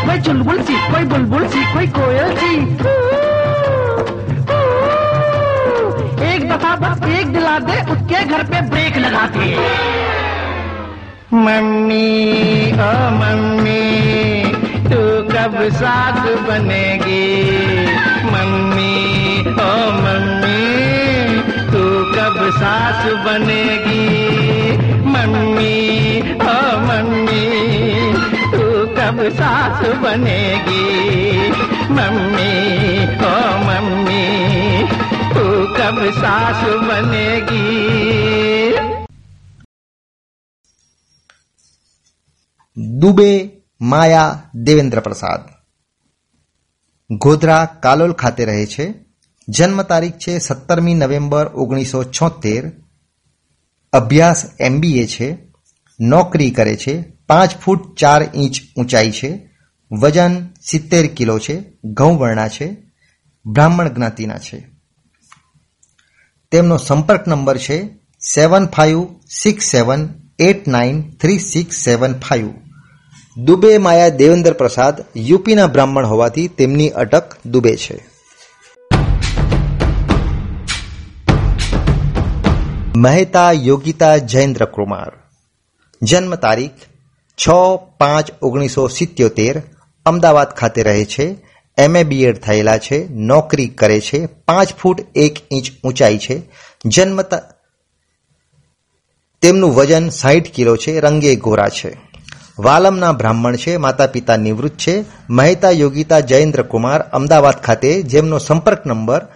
कोई चुलबुल सी, कोई बुलबुल सी, कोई कोयल सी। एक दफ़ा बस एक दिला दे, उसके घर पे ब्रेक लगा दे। मम्मी, ओ मम्मी, तू कब सास बनेगी? मम्मी, ओ मम्मी, तू कब सास बनेगी? मम्मी, ओ मम्मी तू कब सास बनेगी मम्मी ओ मम्मी तू कब सास बनेगी દુબે માયા દેવેન્દ્ર પ્રસાદ ગોધરા કાલોલ ખાતે રહે છે જન્મ તારીખ છે સત્તરમી નવેમ્બર ઓગણીસો છોતેર અભ્યાસ એમબીએ છે નોકરી કરે છે પાંચ ફૂટ ચાર ઇંચ ઊંચાઈ છે, વજન સિત્તેર કિલો છે, ઘઉં વર્ણા છે, બ્રાહ્મણ જ્ઞાતિના છે. તેમનો સંપર્ક નંબર છે seven five six seven eight nine three six seven five Dubey Maya Devendra Prasad, યુપીના બ્રાહ્મણ હોવાથી તેમની અટક દુબે છે. મહેતા યોગિતા જયેન્દ્ર કુમાર. જન્મ તારીખ છ પાંચ ઓગણીસો સિત્યોતેર અમદાવાદ ખાતે રહે છે. એમએ બીએડ થયેલા છે. નોકરી કરે છે. પાંચ ફૂટ એક ઇંચ ઊંચાઈ છે. જન્મ તેમનું વજન સાહીઠ કિલો છે. રંગે ગોરા છે. વાલમના બ્રાહ્મણ છે. માતા પિતા નિવૃત્ત છે. મહેતા યોગિતા જયેન્દ્ર કુમાર અમદાવાદ ખાતે જેમનો સંપર્ક number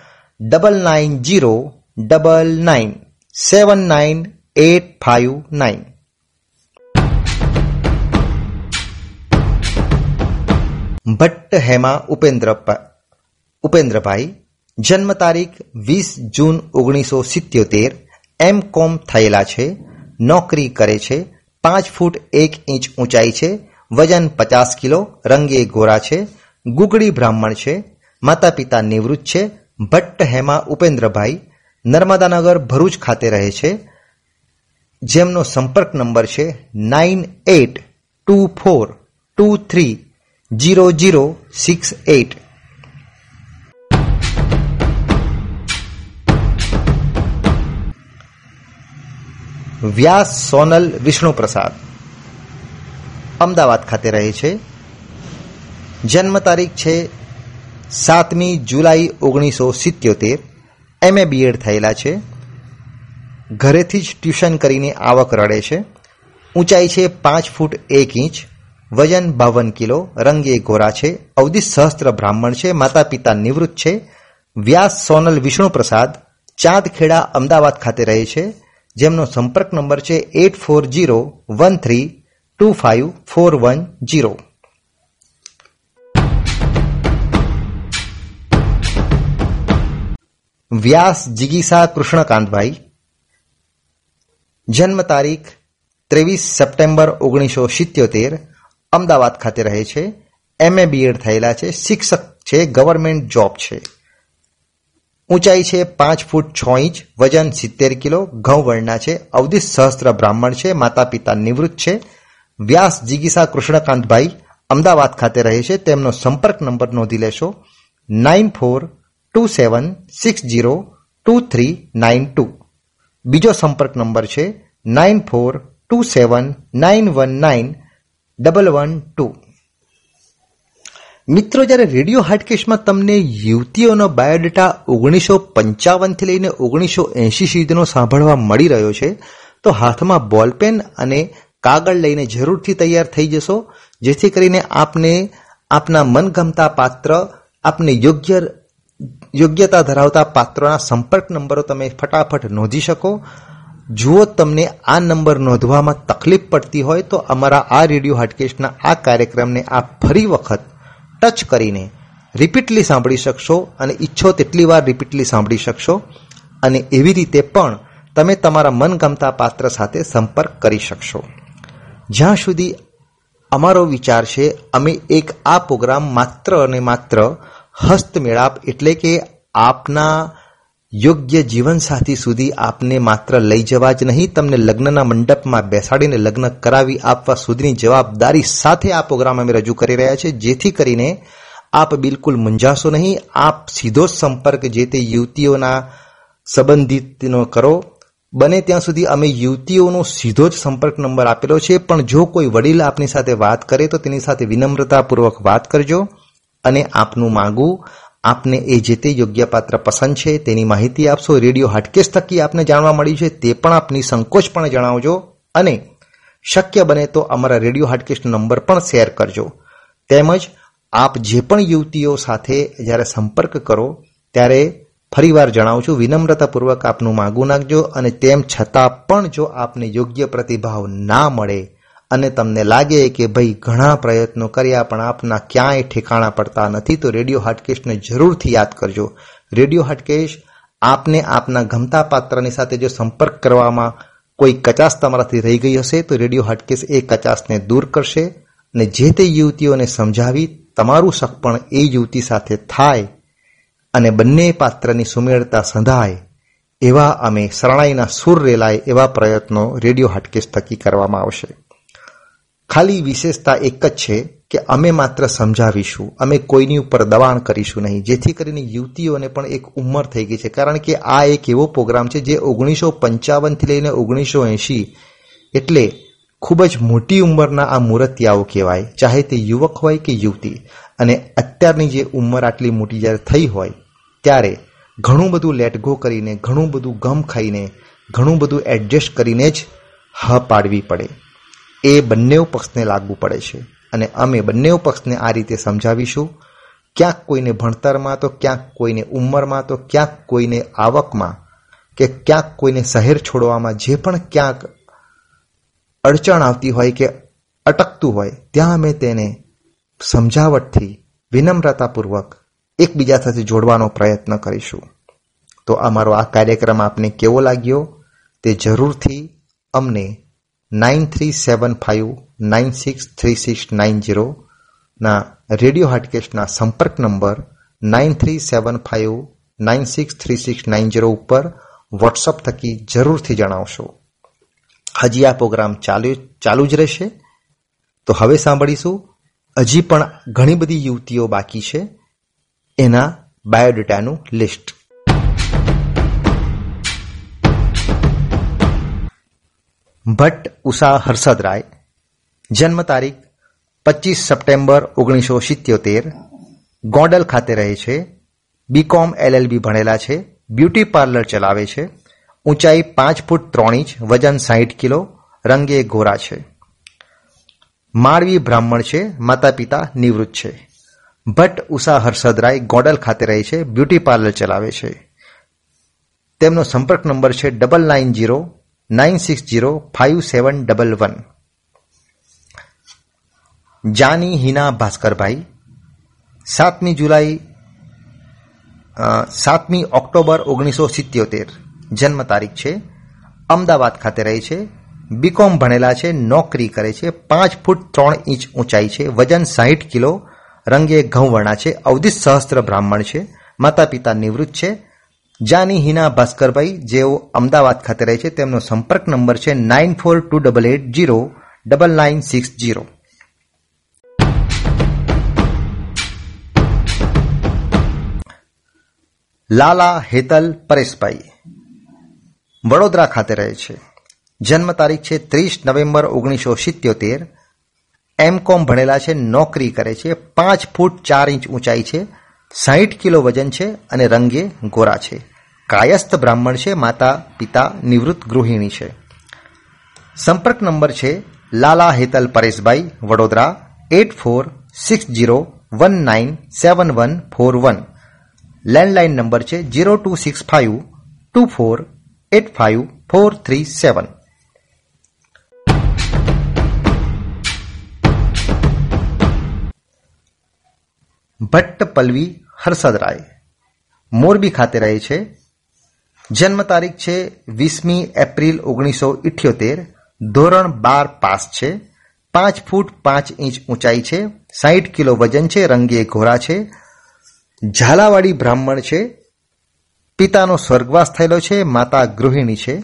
double nine zero double nine seven nine eight five nine. Bhatt Hema Upendra Upendrabhai, જન્મ તારીખ વીસ જૂન ઓગણીસો સિત્યોતેર, એમ કોમ થયેલા છે, નોકરી કરે છે, પાંચ ફૂટ એક ઇંચ ઊંચાઈ છે, વજન પચાસ કિલો, રંગે ગોરા છે ગુગડી બ્રાહ્મણ છે માતા પિતા નિવૃત્ત છે, ભટ્ટ હેમા ઉપેન્દ્રભાઈ, નર્મદાનગર ભરૂચ ખાતે રહે છે, જેમનો સંપર્ક નંબર છે nine eight two four two three zero zero six eight. Vyas Sonal Vishnu Prasad Ahmedabad ખાતે રહે છે. જન્મ તારીખ છે સાતમી જુલાઈ ઓગણીસો સિત્યોતેર. એમએ બીએડ થયેલા છે. ઘરેથી જ ટ્યુશન કરીને આવક રડે છે. ઊંચાઈ છે પાંચ ફૂટ એક ઇંચ. વજન બાવન કિલો, રંગે ગોરા છે, અવધિ સહસ્ત્ર બ્રાહ્મણ છે માતા પિતા નિવૃત્ત છે. વ્યાસ સોનલ વિષ્ણુ પ્રસાદ ચાંદખેડા, અમદાવાદ ખાતે રહે છે. જેમનો સંપર્ક નંબર છે eight four zero one three two five four one zero Vyas જિગીસા Krishnakantbhai, જન્મ તારીખ ત્રેવીસ સપ્ટેમ્બર ઓગણીસો સિત્યોતેર અમદાવાદ ખાતે રહે છે. એમએ બીએડ થયેલા છે. શિક્ષક છે ગવર્મેન્ટ જોબ છે. ઊંચાઈ છે પાંચ ફૂટ છ ઇંચ, વજન સિત્તેર કિલો, ઘઉં વર્ણના છે. અવધિ સહસ્ત્ર બ્રાહ્મણ છે. માતા પિતા નિવૃત્ત છે. વ્યાસ જિગીસા કૃષ્ણકાંતભાઈ અમદાવાદ ખાતે રહે છે. તેમનો સંપર્ક નંબર નોંધી લેશો. Nine four two seven six zero two three nine two. બીજો સંપર્ક નંબર છે. Nine four two seven nine one nine double one two મિત્રો, જ્યારે રેડિયો હાટકેશમાં તમને યુવતીઓનો બાયોડેટા ઓગણીસો પંચાવનથી લઈને ઓગણીસો એંશી સુધીનો સાંભળવા મળી રહ્યો છે, તો હાથમાં બોલપેન અને કાગળ લઈને જરૂરથી તૈયાર થઈ જશો, જેથી કરીને આપને આપના મનગમતા પાત્ર, આપને યોગ્ય યોગ્યતા ધરાવતા પાત્રોના સંપર્ક નંબરો તમે ફટાફટ નોંધી શકો. જુઓ તમને આ નંબર નોંધવામાં તકલીફ પડતી હોય તો અમારા આ રેડિયો હાટકેશના આ કાર્યક્રમને આપ ફરી વખત ટચ કરીને રિપીટલી સાંભળી શકશો અને ઈચ્છો તેટલી વાર રિપીટલી સાંભળી શકશો અને એવી રીતે પણ તમે તમારા મનગમતા પાત્ર સાથે સંપર્ક કરી શકશો. જ્યાં સુધી અમારો વિચાર છે, અમે એક આ પ્રોગ્રામ માત્ર અને માત્ર હસ્તમેળાપ એટલે કે આપના યોગ્ય જીવનસાથી સુધી આપને માત્ર લઈ જવા જ નહીં, તમને લગ્નના મંડપમાં બેસાડીને લગ્ન કરાવી આપવા સુધીની જવાબદારી સાથે આ પ્રોગ્રામ અમે રજૂ કરી રહ્યા છીએ, જેથી કરીને આપ બિલકુલ મૂંઝાશો નહીં. આપ સીધો સંપર્ક જે તે યુવતીઓના સંબંધિતનો કરો. બને ત્યાં સુધી અમે યુવતીઓનો સીધો જ સંપર્ક નંબર આપેલો છે, પણ જો કોઈ વડીલ આપની સાથે વાત કરે તો તેની સાથે વિનમ્રતાપૂર્વક વાત કરજો અને આપનું માંગવું આપને એ જે તે યોગ્ય પાત્ર પસંદ છે તેની માહિતી આપશો. રેડિયો હાટકેસ થકી આપને જાણવા મળ્યું છે તે પણ આપની સંકોચ પણ જણાવજો અને શક્ય બને તો અમારા રેડિયો હાટકેસનો નંબર પણ શેર કરજો. તેમજ આપ જે પણ યુવતીઓ સાથે જ્યારે સંપર્ક કરો ત્યારે ફરીવાર જણાવું છું વિનમ્રતાપૂર્વક આપનું માગું નાખજો અને તેમ છતાં પણ જો આપને યોગ્ય પ્રતિભાવ ના મળે અને તમને લાગે કે ભાઈ ઘણા પ્રયત્નો કર્યા, પણ આપના ક્યાંય ઠેકાણા પડતા નથી, તો રેડિયો હાટકેશને જરૂરથી યાદ કરજો. રેડિયો હાટકેશ આપને આપના ગમતા પાત્રની સાથે જો સંપર્ક કરવામાં કોઈ કચાસ તમારાથી રહી ગઈ હશે, તો રેડિયો હાટકેશ એ કચાસને દૂર કરશે અને જે તે યુવતીઓને સમજાવી તમારું સગપણ એ યુવતી સાથે થાય અને બંને પાત્રની સુમેળતા સંધાય. એવા અમે શરણાઈના સુર રેલાય એવા પ્રયત્નો રેડિયો હાટકેશ થકી કરવામાં આવશે. ખાલી વિશેષતા એક જ છે કે અમે માત્ર સમજાવીશું. અમે કોઈની ઉપર દબાણ કરીશું નહીં. જેથી કરીને યુવતીઓને પણ એક ઉંમર થઈ ગઈ છે. કારણ કે આ એક એવો પ્રોગ્રામ છે જે ઓગણીસો પંચાવનથી લઈને ઓગણીસો એંશી એટલે ખૂબ જ મોટી ઉંમરના આ મૂર્તિયાઓ કહેવાય. ચાહે તે યુવક હોય કે યુવતી. અને અત્યારની જે ઉંમર આટલી મોટી જ્યારે થઈ હોય, ત્યારે ઘણું બધું લેટ ગો કરીને, ઘણું બધું ગમ ખાઈને, ઘણું બધું એડજસ્ટ કરીને જ હા પાડવી પડે. એ બંને પક્ષને લાગુ પડે છે. અને અમે બંને પક્ષને આ રીતે સમજાવીશું. ક્યાંક કોઈને ભણતરમાં તો, ક્યાંક કોઈને ઉંમરમાં તો, ક્યાંક કોઈને આવકમાં કે ક્યાંક કોઈને શહેર છોડવામાં જે પણ ક્યાંક અડચણ આવતી હોય કે અટકતું હોય, ત્યાં અમે તેને સમજાવટથી વિનમ્રતાપૂર્વક એકબીજા સાથે જોડવાનો પ્રયત્ન કરીશું. તો અમારો આ કાર્યક્રમ આપને કેવો લાગ્યો તે જરૂરથી અમને nine three seven five nine six three six nine જીરોના radio હાટકેશના સંપર્ક number nine three seven five nine six three six nine zero ઉપર વોટ્સઅપ થકી જરૂરથી જણાવશો હજી આ પ્રોગ્રામ ચાલુ ચાલુ જ રહેશે તો હવે સાંભળીશું હજી પણ ઘણી બધી યુવતીઓ બાકી છે એના બાયોડેટાનું લિસ્ટ ભટ્ટ ઉષા હર્ષદ રાય જન્મ તારીખ પચીસ સપ્ટેમ્બર ઓગણીસો સિત્યોતેર. ગોંડલ ખાતે રહે છે. બીકોમ એલએલબી ભણેલા છે. બ્યુટી પાર્લર ચલાવે છે. ઊંચાઈ પાંચ ફૂટ ત્રણ ઇંચ, વજન સાહીઠ કિલો, રંગે ગોરા છે. માળવી બ્રાહ્મણ છે. માતા પિતા નિવૃત્ત છે. ભટ્ટ ઉષા હર્ષદરાય ગોંડલ ખાતે રહે છે. બ્યુટી પાર્લર ચલાવે છે. તેમનો સંપર્ક નંબર છે double nine zero nine six zero five seven double one Jani Hina Bhaskarbhai સાતમી જુલાઈ સાતમી ઓક્ટોબર ઓગણીસો સિત્યોતેર જન્મ તારીખ છે અમદાવાદ ખાતે રહે છે બીકોમ ભણેલા છે નોકરી કરે છે પાંચ ફૂટ ત્રણ ઇંચ ઊંચાઈ છે વજન સાહીઠ કિલો રંગે ઘઉં વર્ણા છે અવધિત સહસ્ત્ર બ્રાહ્મણ છે માતા પિતા નિવૃત્ત છે જાની હિના ભાસ્કરભાઈ, જેઓ અમદાવાદ ખાતે રહે છે, તેમનો સંપર્ક નંબર છે nine four two double eight zero double nine six zero. Lala Hetal Pareshbhai, Vadodara ખાતે રહે છે. જન્મ તારીખ છે ત્રીસ નવેમ્બર ઓગણીસો સિત્યોતેર. એમ કોમ ભણેલા છે, નોકરી કરે છે, પાંચ ફૂટ ચાર ઇંચ ઊંચાઈ છે સાહીઠ કિલો વજન છે અને રંગે ગોરા છે. કાયસ્થ બ્રાહ્મણ છે, માતા, પિતા, નિવૃત્ત ગૃહિણી છે. સંપર્ક નંબર છે Lala Hetal Pareshbhai, Vadodara, eight four six zero one nine seven one four one. Landline number છે zero two six five two four eight five four three seven. Bhatt Palvi Harshadrai Morbi ખાતે રહે છે. જન્મ તારીખ છે વીસમી April ઓગણીસો ઇઠ્યોતેર. ધોરણ બાર પાસ છે. પાંચ ફૂટ પાંચ ઇંચ ઊંચાઈ છે. સાહીઠ કિલો વજન છે. રંગે ઘોરા છે. ઝાલાવાડી બ્રાહ્મણ છે. પિતાનો સ્વર્ગવાસ થયેલો છે. માતા ગૃહિણી છે.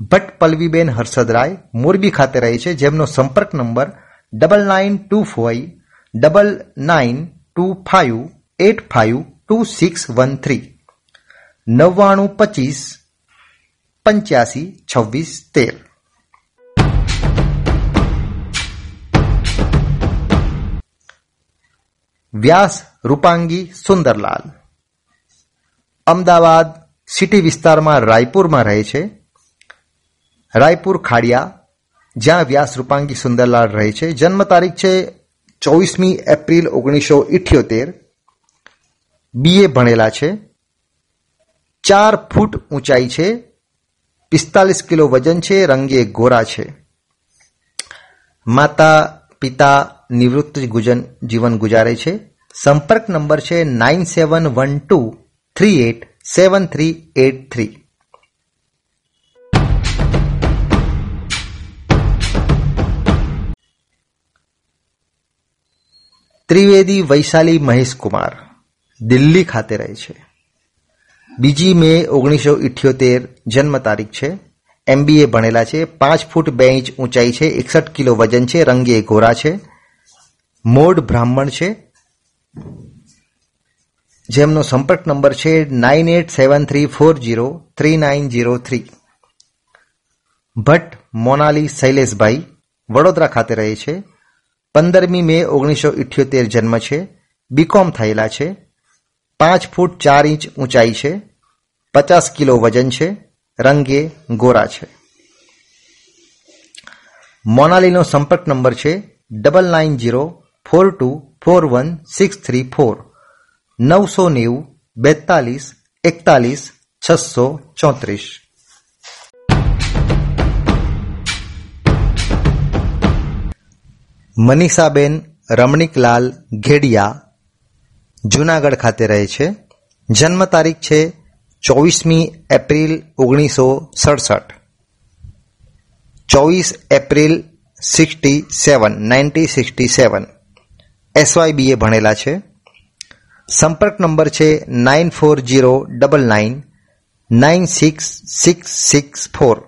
ભટ્ટ પલ્વીબેન હર્ષદરાય મોરબી ખાતે રહે છે. જેમનો સંપર્ક number double nine two four double nine two five eight five two six one three. નવ્વાણું પચીસ પંચ્યાસી છવ્વીસ તેર. વ્યાસ રૂપાંગી સુંદરલાલ. અમદાવાદ સિટી વિસ્તારમાં રાયપુરમાં રહે છે. રાયપુર ખાડિયા, જ્યાં વ્યાસ રૂપાંગી સુંદરલાલ રહે છે. જન્મ તારીખ છે ચોવીસમી એપ્રિલ ઓગણીસો ઇઠ્યોતેર. બીએ ભણેલા છે, ચાર ફૂટ ઊંચાઈ છે, પિસ્તાલીસ કિલો વજન છે, રંગે ગોરા છે. માતા, પિતા નિવૃત્ત ગુજન જીવન ગુજારે છે. સંપર્ક નંબર છે nine seven one two three eight seven three eight three. Trivedi Vaishali Maheshkumar. Delhi ખાતે રહે છે. બીજી મે ઓગણીસો ઇઠ્યોતેર જન્મ તારીખ છે. એમબીએ ભણેલા છે. પાંચ ફૂટ બે ઇંચ ઊંચાઈ છે. એકસઠ કિલો વજન છે. રંગે ગોરા છે. મોડ બ્રાહ્મણ છે. જેમનો સંપર્ક નંબર છે nine eight seven three four zero three nine zero three. Bhatt Monali Shaileshbhai Vadodara ખાતે રહે છે. પંદરમી મે ઓગણીસો ઇઠ્યોતેર જન્મ છે. બીકોમ થયેલા છે. પાંચ ફૂટ ચાર ઇંચ ઊંચાઈ છે, પચાસ કિલો વજન છે, રંગે ગોરા છે. મોનાલીનો સંપર્ક નંબર છે double nine zero four two four one six three four. નવસો નેવું, બેતાલીસ, એકતાલીસ, છસો ચોત્રીસ. મનીષાબેન, રમણીકલાલ ઘેડિયા જુનાગઢ ખાતે રહે છે. જન્મ તારીખ છે ચોવીસમી એપ્રિલ ઓગણીસો સડસઠ ચોવીસ April sixty seven, ninety sixty seven. SYBA ભણેલા છે. સંપર્ક નંબર છે nine four zero double nine nine six six six four.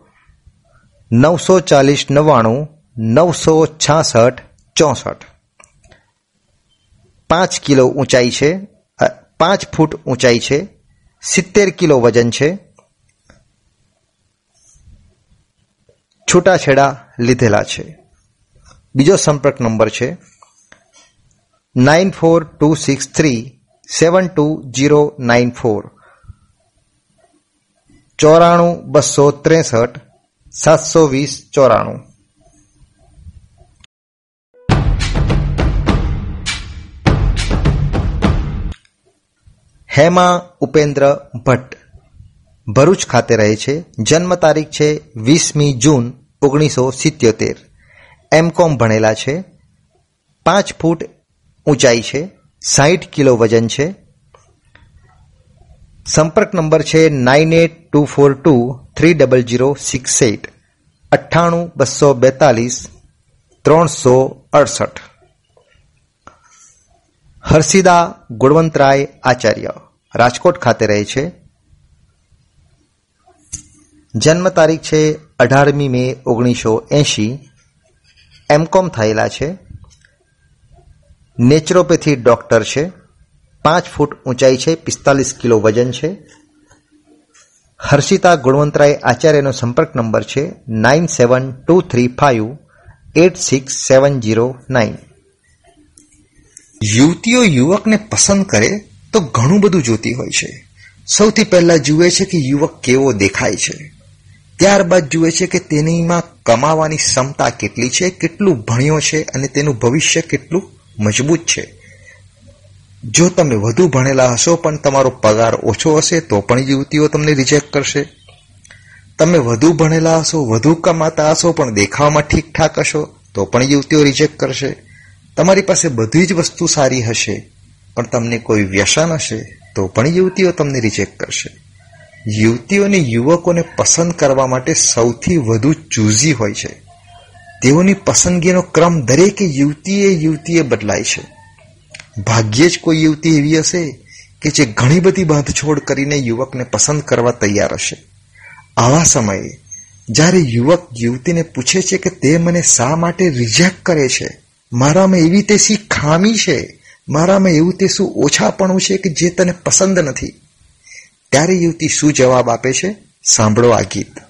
નવસો ચાલીસ, નવ્વાણું, નવસો છાસઠ, ચોસઠ. પાંચ કિલો ઊંચાઈ છે પાંચ ફૂટ ઊંચાઈ છે, સિત્તેર કિલો વજન છે. છૂટાછેડા લીધેલા છે. બીજો સંપર્ક નંબર છે nine four two six three seven two zero nine four. ચોરાણું બસો ત્રેસઠ સાતસો વીસ ચોરાણું. હેમા ઉપેન્દ્ર ભટ્ટ. ભરૂચ ખાતે રહે છે. જન્મ તારીખ છે વીસમી જૂન ઓગણીસો સિત્યોતેર. એમ કોમ ભણેલા છે. પાંચ ફૂટ ઊંચાઈ છે. સાહીઠ કિલો વજન છે. સંપર્ક નંબર છે nine eight two four two three double zero six eight. અઠ્ઠાણું બસો બેતાલીસ ત્રણસો અડસઠ. હર્ષિદા ગુણવંતરાય આચાર્ય. રાજકોટ ખાતે રહે છે. જન્મ તારીખ છે અઢારમી મે ઓગણીસો એંશી. એમકોમ થયેલા છે. નેચરોપેથી ડોક્ટર છે. પાંચ ફૂટ ઊંચાઈ છે, પિસ્તાલીસ કિલો વજન છે. હર્ષિતા ગુણવંતરાય આચાર્યનો સંપર્ક નંબર છે nine seven two three five eight six seven zero nine. યુવતીઓ યુવકને પસંદ કરે તો ઘણું બધું જોતી હોય છે. સૌથી પહેલા જુએ છે કે યુવક કેવો દેખાય છે. ત્યારબાદ જુએ છે કે તેનીમાં કમાવાની ક્ષમતા કેટલી છે, કેટલું ભણ્યો છે અને તેનું ભવિષ્ય કેટલું મજબૂત છે. જો તમે વધુ ભણેલા હશો પણ તમારો પગાર ઓછો હશે તો પણ યુવતીઓ તમને રિજેક્ટ કરશે. તમે વધુ ભણેલા હશો, વધુ કમાતા હશો પણ દેખાવામાં ઠીકઠાક હશો તો પણ યુવતીઓ રિજેક્ટ કરશે. તમારી પાસે બધી જ વસ્તુ સારી હશે. પણ તમને કોઈ વ્યસન હશે તો પણ યુવતીઓ તમને રિજેક્ટ કરશે. યુવતીઓને યુવકોને પસંદ કરવા માટે સૌથી વધુ ચૂઝી હોય છે. તેઓની પસંદગીનો ક્રમ દરેક યુવતીએ યુવતીએ બદલાય છે. ભાગ્યે જ કોઈ યુવતી એવી હશે કે જે ઘણી બધી બાંધછોડ કરીને યુવકને પસંદ કરવા તૈયાર હશે. આવા સમયે જ્યારે યુવક યુવતીને પૂછે છે કે તે મને શા માટે રિજેક્ટ કરે છે? મારામાં એવી તે સી ખામી છે? મારામાં એવું તે શું ઓછાપણું છે કે જે તને પસંદ નથી? ત્યારે યુવતી શું જવાબ આપે છે? સાંભળો આ ગીત.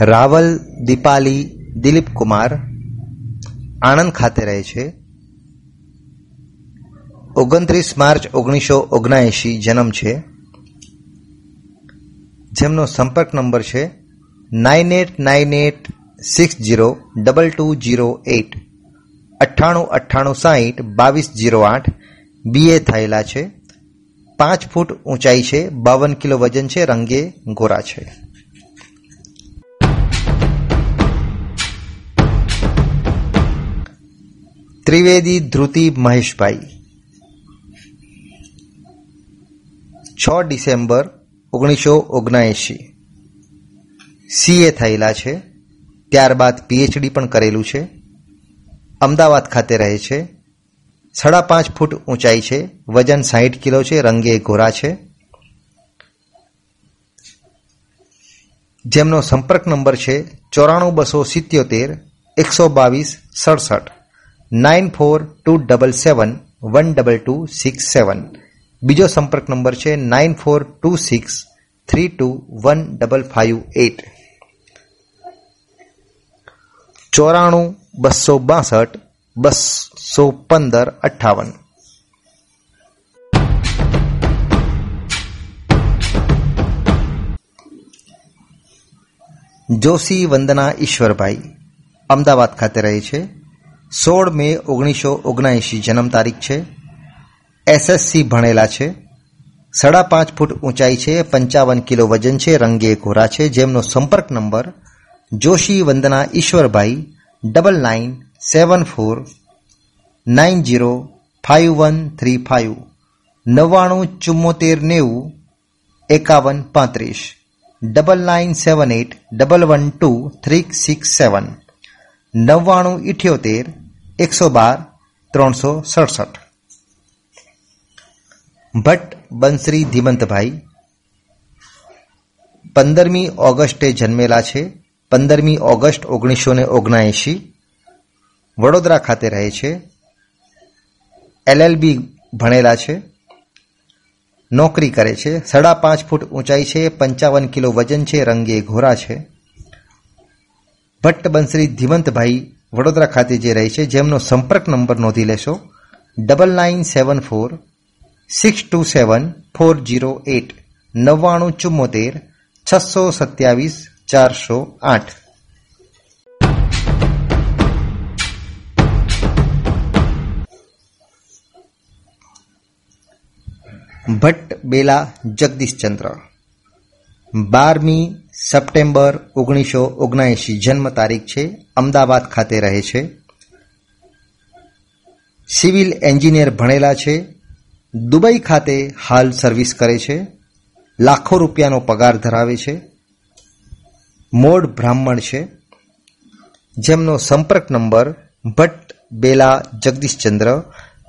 રાવલ, દીપાલી, દિલીપ કુમાર આણંદ ખાતે રહે છે. ઓગણત્રીસ માર્ચ ઓગણીસો ઓગણએંશી જન્મ છે. જેમનો સંપર્ક નંબર છે nine eight nine eight six zero double two zero eight. અઠ્ઠાણું અઠ્ઠાણું સાહીઠ બાવીસ જીરો આઠ બીએ થયેલા છે. પાંચ ફૂટ ઊંચાઈ છે, બાવન કિલો વજન છે, રંગે ગોરા છે. ત્રિવેદી ધ્રુતિ મહેશભાઈ. છ ડિસેમ્બર ઓગણીસો ઓગણએંશી. સીએ થયેલા છે. ત્યારબાદ પીએચડી પણ કરેલું છે. અમદાવાદ ખાતે રહે છે. સાડા પાંચ ફૂટ ઊંચાઈ છે. વજન સાહીઠ કિલો છે. રંગે ગોરા છે. જેમનો સંપર્ક નંબર છે ચોરાણું બસો સિત્યોતેર, એકસો બાવીસ, સડસઠ. Nine four two double seven one double two six seven બીજો સંપર્ક નંબર છે nine four two six three two one double five eight ચોરાણું બસો બાસઠ બસો પંદર અઠ્ઠાવન. જોશી વંદના ઈશ્વરભાઈ અમદાવાદ ખાતે રહે છે. સોળ મે ઓગણીસો ઓગણએંશી જન્મ તારીખ છે. એસએસસી ભણેલા છે. સાડા પાંચ ફૂટ ઊંચાઈ છે, પંચાવન કિલો વજન છે, રંગે ઘોરા છે. જેમનો સંપર્ક number Joshi Vandana Ishwarbhai double nine seven four nine zero five one three five નવ્વાણું ચુમ્મોતેર નેવું એકાવન પાંત્રીસ double nine seven eight double one two three six seven નવ્વાણું ઇઠ્યોતેર એકસો બાર ત્રણસો સડસઠ ભટ્ટ બંસરી ધીમંતભાઈ પંદરમી ઓગસ્ટે જન્મેલા છે પંદરમી ઓગસ્ટ ઓગણીસો ને ઓગણએંશી વડોદરા ખાતે રહે છે એલએલબી ભણેલા છે નોકરી કરે છે સાડા પાંચ ફૂટ ઊંચાઈ છે પંચાવન કિલો વજન છે રંગે ઘોરા છે ભટ્ટ બંસરી ધીમંતભાઈ વડોદરા ખાતે જે રહે છે, જેમનો સંપર્ક નંબર નોંધી લેશો. Double nine seven four six two seven four zero eight નવ્વાણું ચુમ્મોતેર છસો સત્યાવીસ ચારસો આઠ ભટ્ટ બેલા જગદીશચંદ્ર. બારમી સપ્ટેમ્બર ઓગણીસો ઓગણએંશી જન્મ તારીખ છે. અમદાવાદ ખાતે રહે છે. સિવિલ એન્જિનિયર ભણેલા છે. દુબઈ ખાતે હાલ સર્વિસ કરે છે. લાખો રૂપિયાનો પગાર ધરાવે છે. મોડ બ્રાહ્મણ છે. જેમનો સંપર્ક number Bhatt Bela Jagdishchandra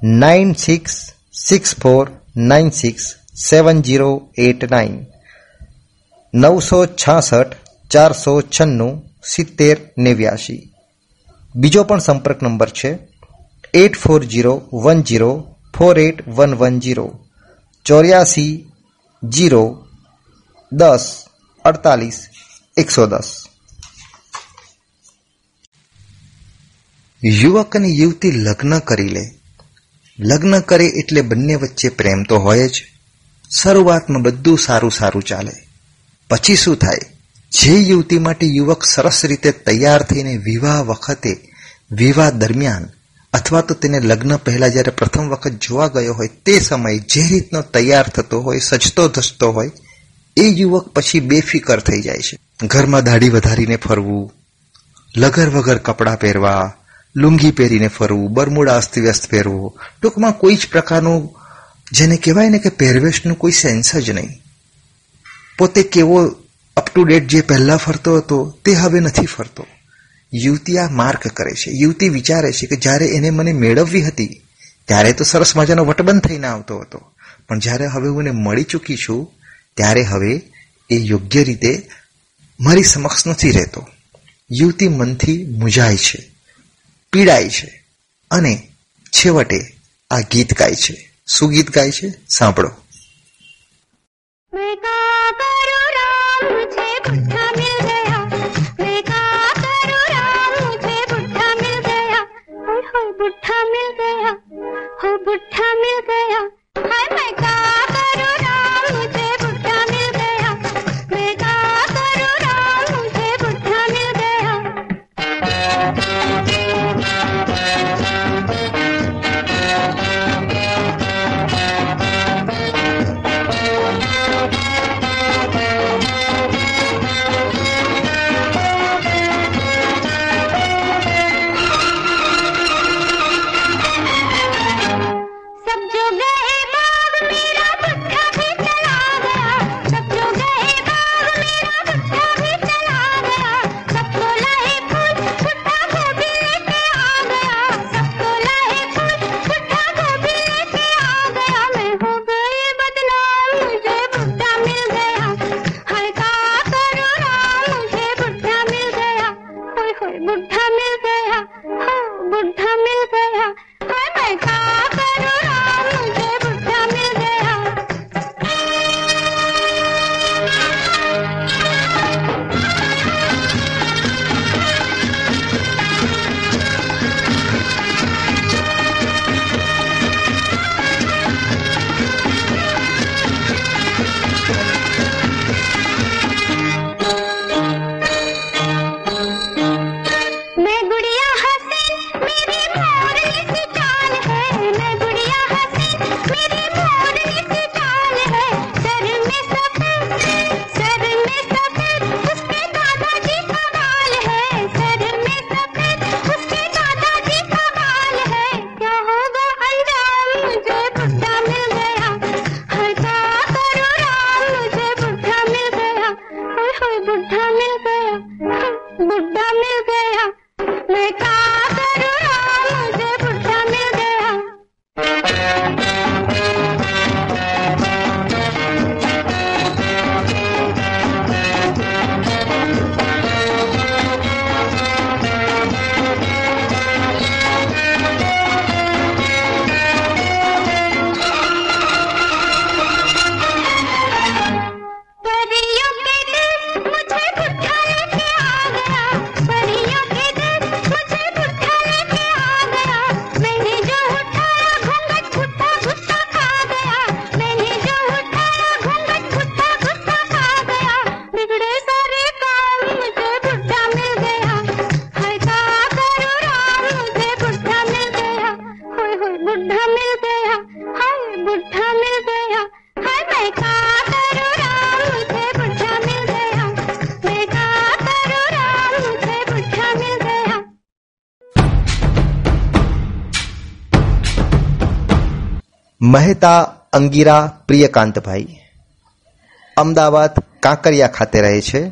nine six six four nine six seven zero eight nine નવસો છાસઠ, ચારસો છન્નું, સિત્તેર, નેવ્યાશી. બીજો પણ સંપર્ક નંબર છે eight four zero one zero four eight one one zero ચોર્યાસી જીરો દસ અડતાલીસ એકસો દસ. યુવક અને યુવતી લગ્ન કરી લે. લગ્ન કરે એટલે બંને વચ્ચે પ્રેમ તો હોય જ. શરૂઆતમાં બધું સારું સારું ચાલે. પછી શું થાય? જે યુવતી માટે યુવક સરસ રીતે તૈયાર થઈને વિવાહ વખતે, વિવાહ દરમિયાન અથવા તો તેને લગ્ન પહેલા જ્યારે પ્રથમ વખત જોવા ગયો હોય તે સમયે જે રીતનો તૈયાર થતો હોય, સજતો ધસતો હોય, એ યુવક પછી બેફિકર થઈ જાય છે. ઘરમાં દાઢી વધારીને ફરવું, લગર વગર કપડાં પહેરવા, લુંગી પહેરીને ફરવું, બરમુડા અસ્તવ્યસ્ત પહેરવું, ટૂંકમાં કોઈ જ પ્રકારનું, જેને કહેવાય ને કે પહેરવેશનું કોઈ સેન્સ જ નહીં. પોતે કેવો અપ ટુ ડેટ જે પહેલા ફરતો હતો, તે હવે નથી ફરતો. યુવતી આ માર્ક કરે છે. યુવતી વિચારે છે કે જ્યારે એને મને મેળવવી હતી, ત્યારે તો સરસ મજાનો વટબંધ થઈને આવતો હતો. પણ જ્યારે હવે હું એને મળી ચૂકી છું, ત્યારે હવે એ યોગ્ય રીતે મારી સમક્ષ નથી રહેતો. યુવતી મનથી મૂંઝાય છે, પીડાય છે અને છેવટે આ ગીત ગાય છે. શું ગીત ગાય છે? સાંભળો. हो बुढ़ा मिल गया મહેતા, અંગીરા, પ્રિયકાંતભાઈ. અમદાવાદ, કાંકરિયા ખાતે રહે છે.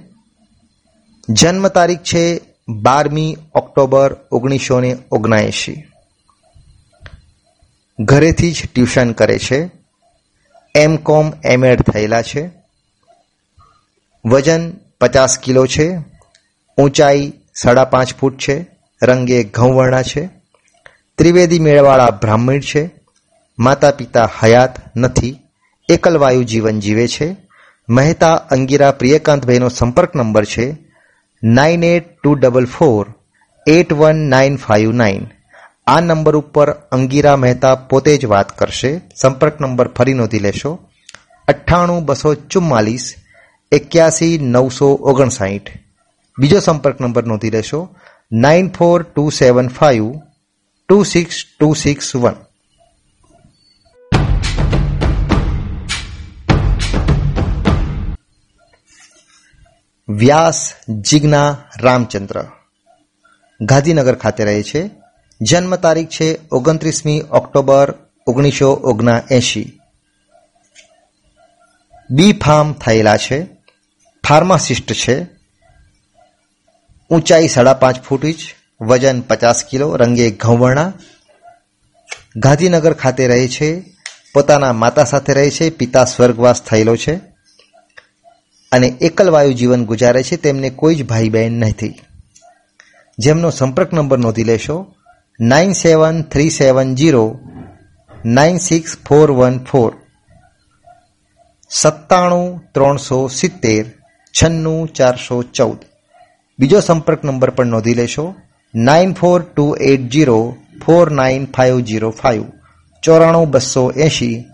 જન્મ તારીખ છે બારમી ઓક્ટોબર ઓગણીસો ને ઓગણએંશી. ઘરેથી જ ટ્યુશન કરે છે. એમ કોમ એમએડ થયેલા છે. વજન પચાસ કિલો છે. ઊંચાઈ સાડા પાંચ ફૂટ છે. રંગે ઘઉંવર્ણા છે. ત્રિવેદી મેળવાળા બ્રાહ્મણ છે. માતા પિતા હયાત નથી એકલવાયુ જીવન જીવે છે. મહેતા અંગીરા પ્રિયકાંતભાઈનો સંપર્ક નંબર છે nine eight two double four eight one nine five nine. આ નંબર ઉપર અંગીરા મહેતા પોતે જ વાત કરશે. સંપર્ક નંબર ફરી નોંધી લેશો. અઠ્ઠાણું, બસો ચુમ્માલીસ, એક્યાસી, નવસો ઓગણસાઠ. બીજો સંપર્ક નંબર નોંધી લેશો nine four two seven five two six two six one. Vyas Jigna Ramchandra. Gandhinagar ખાતે રહે છે. જન્મ તારીખ છે ઓગણત્રીસમી ઓક્ટોબર ઓગણીસો ઓગણા એંશી બી ફાર્મ થયેલા છે. ફાર્માસિસ્ટ છે. ઊંચાઈ સાડા પાંચ ફૂટ ઇંચ, વજન પચાસ કિલો, રંગે ઘઉંવર્ણા. ગાંધીનગર ખાતે રહે છે. પોતાના માતા સાથે રહે છે. પિતા સ્વર્ગવાસ થયેલો છે. અને એકલવાયુ જીવન ગુજારે છે, તેમને કોઈ જ ભાઈ બહેન નથી. જેમનો સંપર્ક નંબર નોંધી લેશો nine seven three seven zero nine six four one four સત્તાણું ત્રણસો સિત્તેર, છન્નું, ચારસો ચૌદ. બીજો સંપર્ક નંબર પણ નોંધી લેશો nine four two eight zero four nine five zero five ચોરાણું બસો એંશી,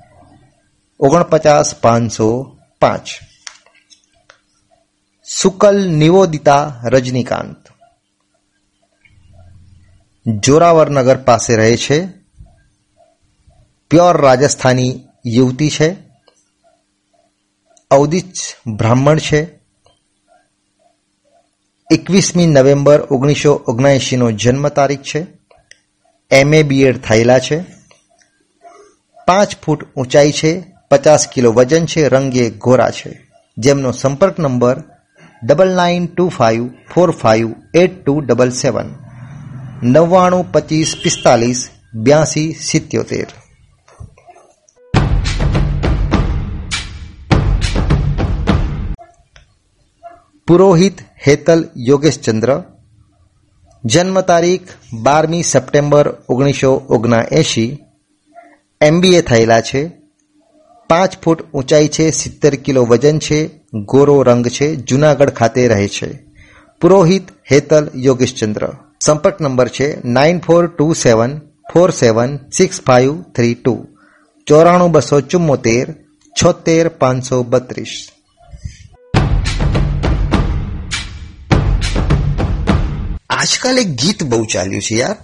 ઓગણપચાસ પાંચસો પાંચ. સુકલ નિવોદિતા રજનીકાંત. જોરાવરનગર પાસે રહે છે. પ્યોર રાજસ્થાની યુવતી છે. અવધિચ બ્રાહ્મણ છે. એકવીસમી નવેમ્બર ઓગણીસો ઓગણએંશીનો જન્મ તારીખ છે. એમએ બીએડ થયેલા છે. પાંચ ફૂટ ઊંચાઈ છે, પચાસ કિલો વજન છે, રંગે ગોરા છે. જેમનો સંપર્ક number double nine two five four five eight two double seven નવ્વાણું પચીસ પિસ્તાલીસ બ્યાસી સિત્યોતેર પુરોહિત હેતલ યોગેશચંદ્ર જન્મ તારીખ બારમી સપ્ટેમ્બર ઓગણીસો ઓગણએંશી એમબીએ થયેલા છે પાંચ ફૂટ ઊંચાઈ છે સિત્તેર કિલો વજન છે ગોરો રંગ છે, જુનાગઢ ખાતે રહે છે. પુરોહિત હેતલ યોગેશચંદ્ર. સંપર્ક નંબર છે nine four two seven four seven six five three two. ચોરાણું બસો ચુમ્મોતેર છોતેર પાંચસો બત્રીસ. આજકાલ એક ગીત બહુ ચાલ્યું છે યાર.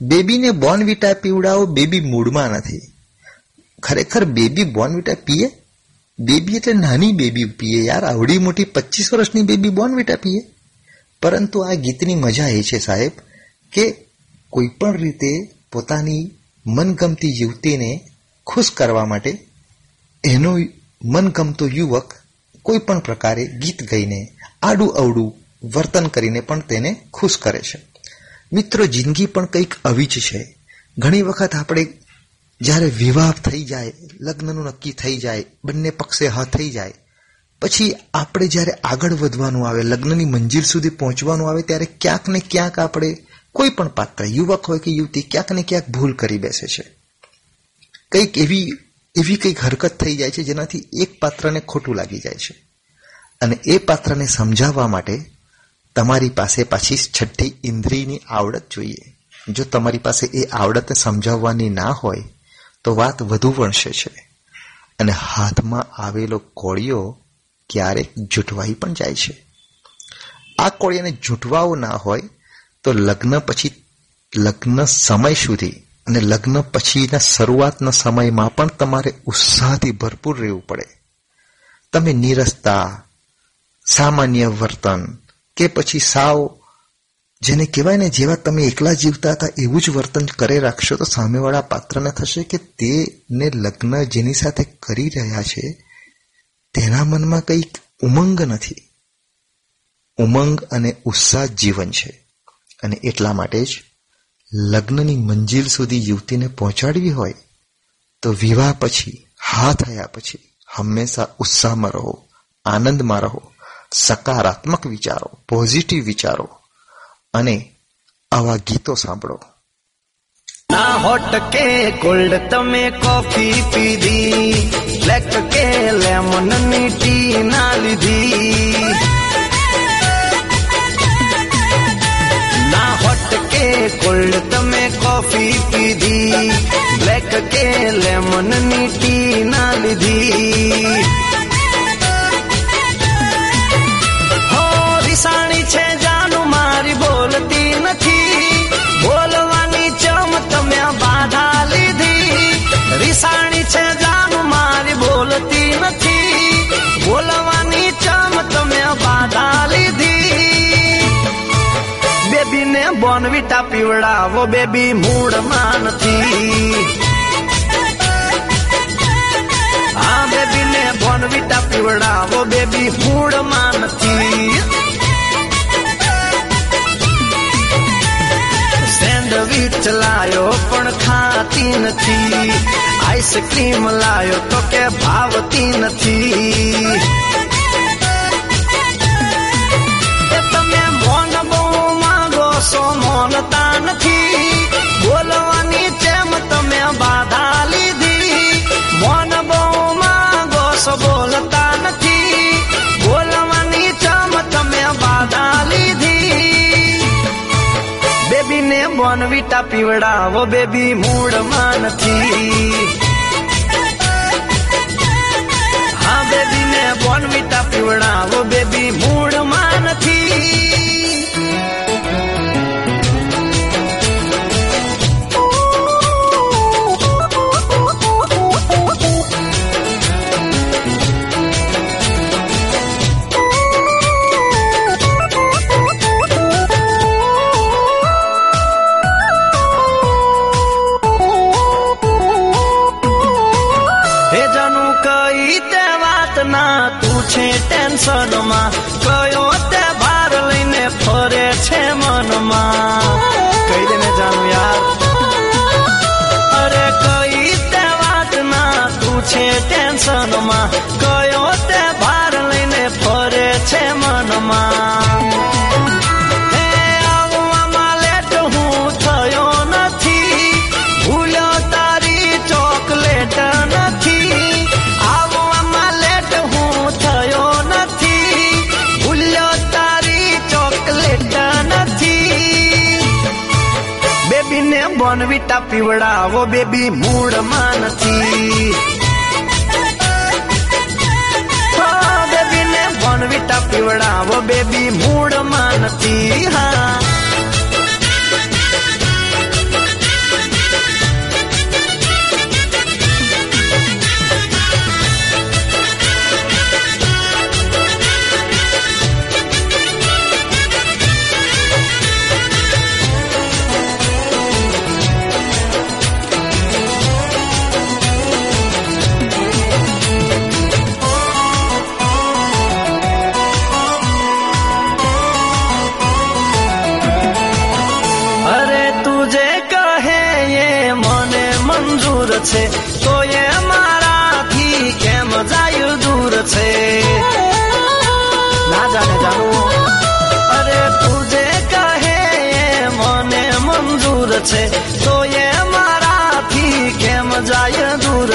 બેબીને બોર્નવિટા પીવડાવો, બેબી મૂડમાં નથી. ખરેખર બેબી બોર્નવિટા પીએ? બેબી એટલે નાની બેબી પીએ યાર. આવડી મોટી પચીસ વર્ષની બેબી બોર્નવિટા પીએ. પરંતુ આ ગીતની મજા એ છે સાહેબ કે કોઈ પણ રીતે પોતાની મનગમતી યુવતીને ખુશ કરવા માટે એનો મનગમતો યુવક કોઈ પણ પ્રકારે ગીત ગાઈને, આડું અવડું વર્તન કરીને પણ તેને ખુશ કરે છે. મિત્રો, જિંદગી પણ કંઈક આવી જ છે. ઘણી વખત આપણે જ્યારે વિવાહ થઈ જાય, લગ્નનું નક્કી થઈ જાય, બંને પક્ષે હ થઈ જાય, પછી આપણે જ્યારે આગળ વધવાનું આવે, લગ્નની મંજિલ સુધી પહોંચવાનું આવે, ત્યારે ક્યાંક ને ક્યાંક આપણે કોઈ પણ પાત્ર, યુવક હોય કે યુવતી, ક્યાંક ને ક્યાંક ભૂલ કરી બેસે છે. કંઈક એવી એવી કંઈક હરકત થઈ જાય છે જેનાથી એક પાત્રને ખોટું લાગી જાય છે. અને એ પાત્રને સમજાવવા માટે તમારી પાસે પાછી છઠ્ઠી ઇન્દ્રિયની આવડત જોઈએ. જો તમારી પાસે એ આવડત સમજાવવાની ના હોય તો વાત વધુ વણસે છે. અને હાથમાં આવેલો કોળિયો ક્યારેક જૂટવાઈ પણ જાય છે. આ કોળિયાને જૂટવાવો ના હોય તો લગ્ન પછી, લગ્ન સમય સુધી અને લગ્ન પછીના શરૂઆતના સમયમાં પણ તમારે ઉત્સાહથી ભરપૂર રહેવું પડે. તમે નીરસતા, સામાન્ય વર્તન કે પછી સાવ જેને કહેવાય ને, જેવા તમે એકલા જીવતા હતા, એવું જ વર્તન કરે રાખશો તો સામેવાળા પાત્રને થશે કે તેને લગ્ન જેની સાથે કરી રહ્યા છે, તેના મનમાં કંઈક ઉમંગ નથી. ઉમંગ અને ઉત્સાહ જીવન છે. અને એટલા માટે જ લગ્નની મંજિલ સુધી યુવતીને પહોંચાડવી હોય તો વિવાહ પછી, હા થયા પછી હંમેશા ઉત્સાહમાં રહો, આનંદમાં રહો, સકારાત્મક વિચારો, પોઝિટિવ વિચારો અને આવા ગીતો સાંભળો. ના હોટ કે કોલ્ડ તમે કોફી પીધી, બ્લેક કે લેમનની ટી ના લીધી. ના હોટ કે કોલ્ડ તમે કોફી પીધી, બ્લેક કે લેમનની ટી ના લીધી. હો રિસાણી છે જાનું મારી બોલતી નથી. બોલવાની ચમ તમે બાધા લીધી. રિસાણી છે જામ, મારી બોલતી નથી. બોલવાની ચમ તમે બાધા લીધી. બેબીને બોનવીટા પીવડાવો, બેબી મૂળમાં નથી. આ બેબીને બોનવીટા પીવડાવો, બેબી મૂળમાં નથી. સેન્ડવિચ લાયો, પણ ખાતી નથી. આઈસ્ક્રીમ લાયો, તો કે ભાવતી નથી. તમે મોન બહુ માંગો છો મોનતા નથી. બોલવાની જેમ તમે બાધા લીધી. મોન બોનવીટા પીવડાવો બેબી મૂળમાં નથી. હા બેબીને બોનવીટા પીવડાવો બેબી મૂડમાં નથી. બોનવીટા પીવડાવો બેબી મૂળમાં નથી બેબીને બોનવીટા પીવડાવો બેબી મૂળમાં નથી હા.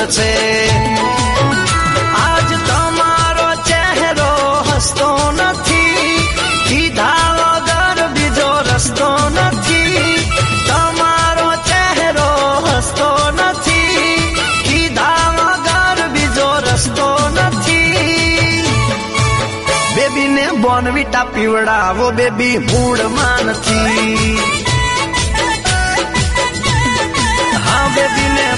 છે. આજ તમારો ચહેરો હસતો નથી. કીધા વગર બીજો રસ્તો નથી. તમારો ચહેરો હસતો નથી. કીધા વગર બીજો રસ્તો નથી. બેબીને બોનવીટા પીવડાવો, બેબી મૂળમાં નથી. હા, બેબીને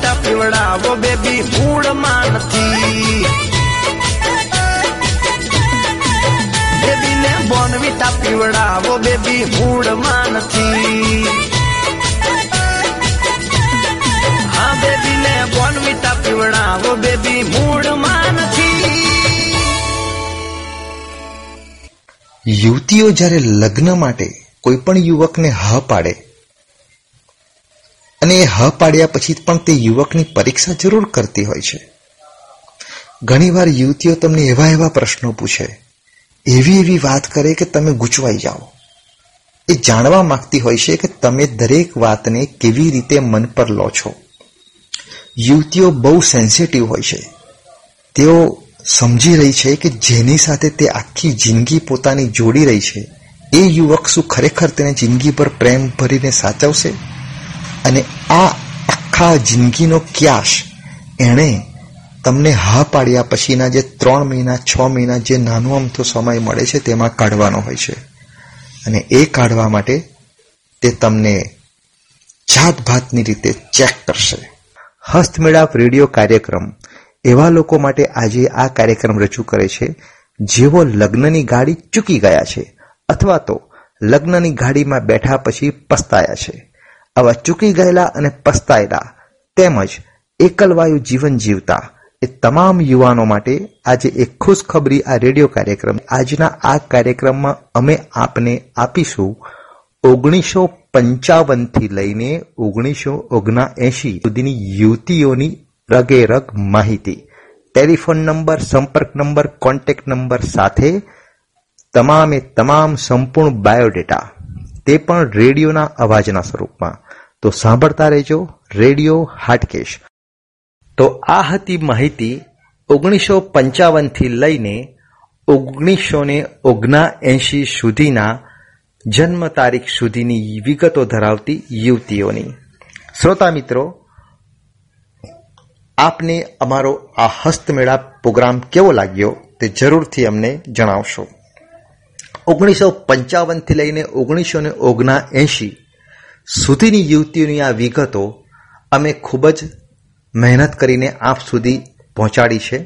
બોનવીટા પીવડાવો બેબી, મૂળમાં નથી. બેબીને બોનવીટા પીવડાવો બેબી, મૂળમાં નથી. હા, બેબીને બોનવીટા પીવડાવો બેબી, મૂળમાં નથી. યુવતીઓ જ્યારે લગ્ન માટે કોઈ પણ યુવકને હા પાડે અને હ પાડ્યા પછી પણ તે યુવકની પરીક્ષા જરૂર કરતી હોય છે. ઘણીવાર યુવતીઓ તમને એવા એવા પ્રશ્નો પૂછે. એવી એવી વાત કરે કે તમે ગૂંચવાઈ જાઓ. એ જાણવા માંગતી હોય છે કે તમે દરેક વાતને કેવી રીતે મન પર લો છો. યુવતીઓ બહુ સેન્સિટિવ હોય છે. તેઓ સમજી રહી છે કે જેની સાથે તે આખી જિંદગી પોતાની જોડી રહી છે. એ યુવક શું ખરેખર તેને જિંદગી પર પ્રેમ ભરીને સાચવશે? અને આ આખા જિંદગીનો ક્યાશ એણે તમને હા પાડ્યા પછીના જે ત્રણ મહિના, છ મહિના જે નાનો અમથો સમય મળે છે તેમાં કાઢવાનો હોય છે. અને એ કાઢવા માટે તે તમને જાતભાતની રીતે ચેક કરશે. હસ્તમેળાપ રેડિયો કાર્યક્રમ એવા લોકો માટે આજે આ કાર્યક્રમ રજૂ કરે છે, જેઓ લગ્નની ગાડી ચૂકી ગયા છે અથવા તો લગ્નની ગાડીમાં બેઠા પછી પસ્તાયા છે. આવા ચૂકી ગયેલા અને પસ્તાયેલા તેમજ એકલવાયુ જીવન જીવતા એ તમામ યુવાનો માટે આજે એક ખુશખબરી આ રેડિયો કાર્યક્રમ આજના આ કાર્યક્રમમાં અમે આપને આપીશું ઓગણીસો પંચાવનથી લઈને ઓગણીસો ઓગણએંશી સુધીની યુવતીઓની રગે રગ માહિતી. ટેલિફોન નંબર, સંપર્ક નંબર, કોન્ટેક્ટ નંબર સાથે તમામે તમામ સંપૂર્ણ બાયોડેટા તે પણ રેડિયોના અવાજના સ્વરૂપમાં. તો સાંભળતા રહેજો, રેડિયો હાટકેશ. તો આ હતી માહિતી ઓગણીસો પંચાવનથી લઈને ઓગણીસો ને ઓગણએંશી સુધીના જન્મ તારીખ સુધીની વિગતો ધરાવતી યુવતીઓની. શ્રોતા મિત્રો, આપને અમારો આ હસ્તમેળાપ પ્રોગ્રામ કેવો લાગ્યો તે જરૂરથી અમને જણાવશો. ઓગણીસો પંચાવનથી લઈને ઓગણીસો ને ઓગણએંશી સુધીની યુવતીઓની આ વિગતો અમે ખૂબ જ મહેનત કરીને આપ સુધી પહોંચાડી છે.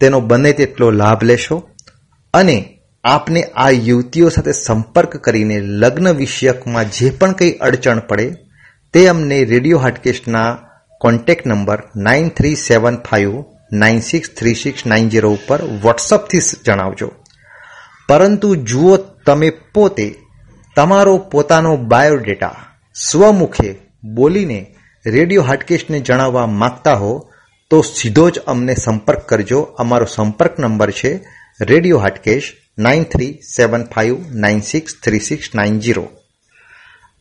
તેનો બને તેટલો લાભ લેશો અને આપને આ યુવતીઓ સાથે સંપર્ક કરીને લગ્ન વિષયકમાં જે પણ કંઈ અડચણ પડે તે અમને radio હાટકેશના contact number nine three seven five nine six three six nine zero ઉપર વોટ્સઅપથી જણાવજો. પરંતુ જુઓ તમે પોતે તમારો પોતાનો બાયોડેટા સ્વમુખે બોલીને રેડિયો હાટકેશને જણાવવા માંગતા હો, તો સીધો જ અમને સંપર્ક કરજો. અમારો સંપર્ક નંબર છે radio Hatkesh nine three seven five nine six three six nine zero.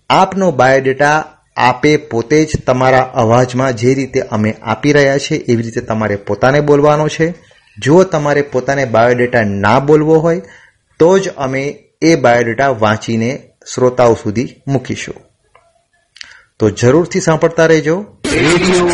આપનો બાયોડેટા આપે પોતે જ તમારા અવાજમાં જે રીતે અમે આપી રહ્યા છે એવી રીતે તમારે પોતાને બોલવાનો છે. જો તમારે પોતાને બાયોડેટા ના બોલવો હોય તો જ અમે એ બાયોડેટા વાંચીને શ્રોતાઓ સુધી મૂકીશું. તો જરૂરથી સાંભળતા રહેજો. રેડિયો.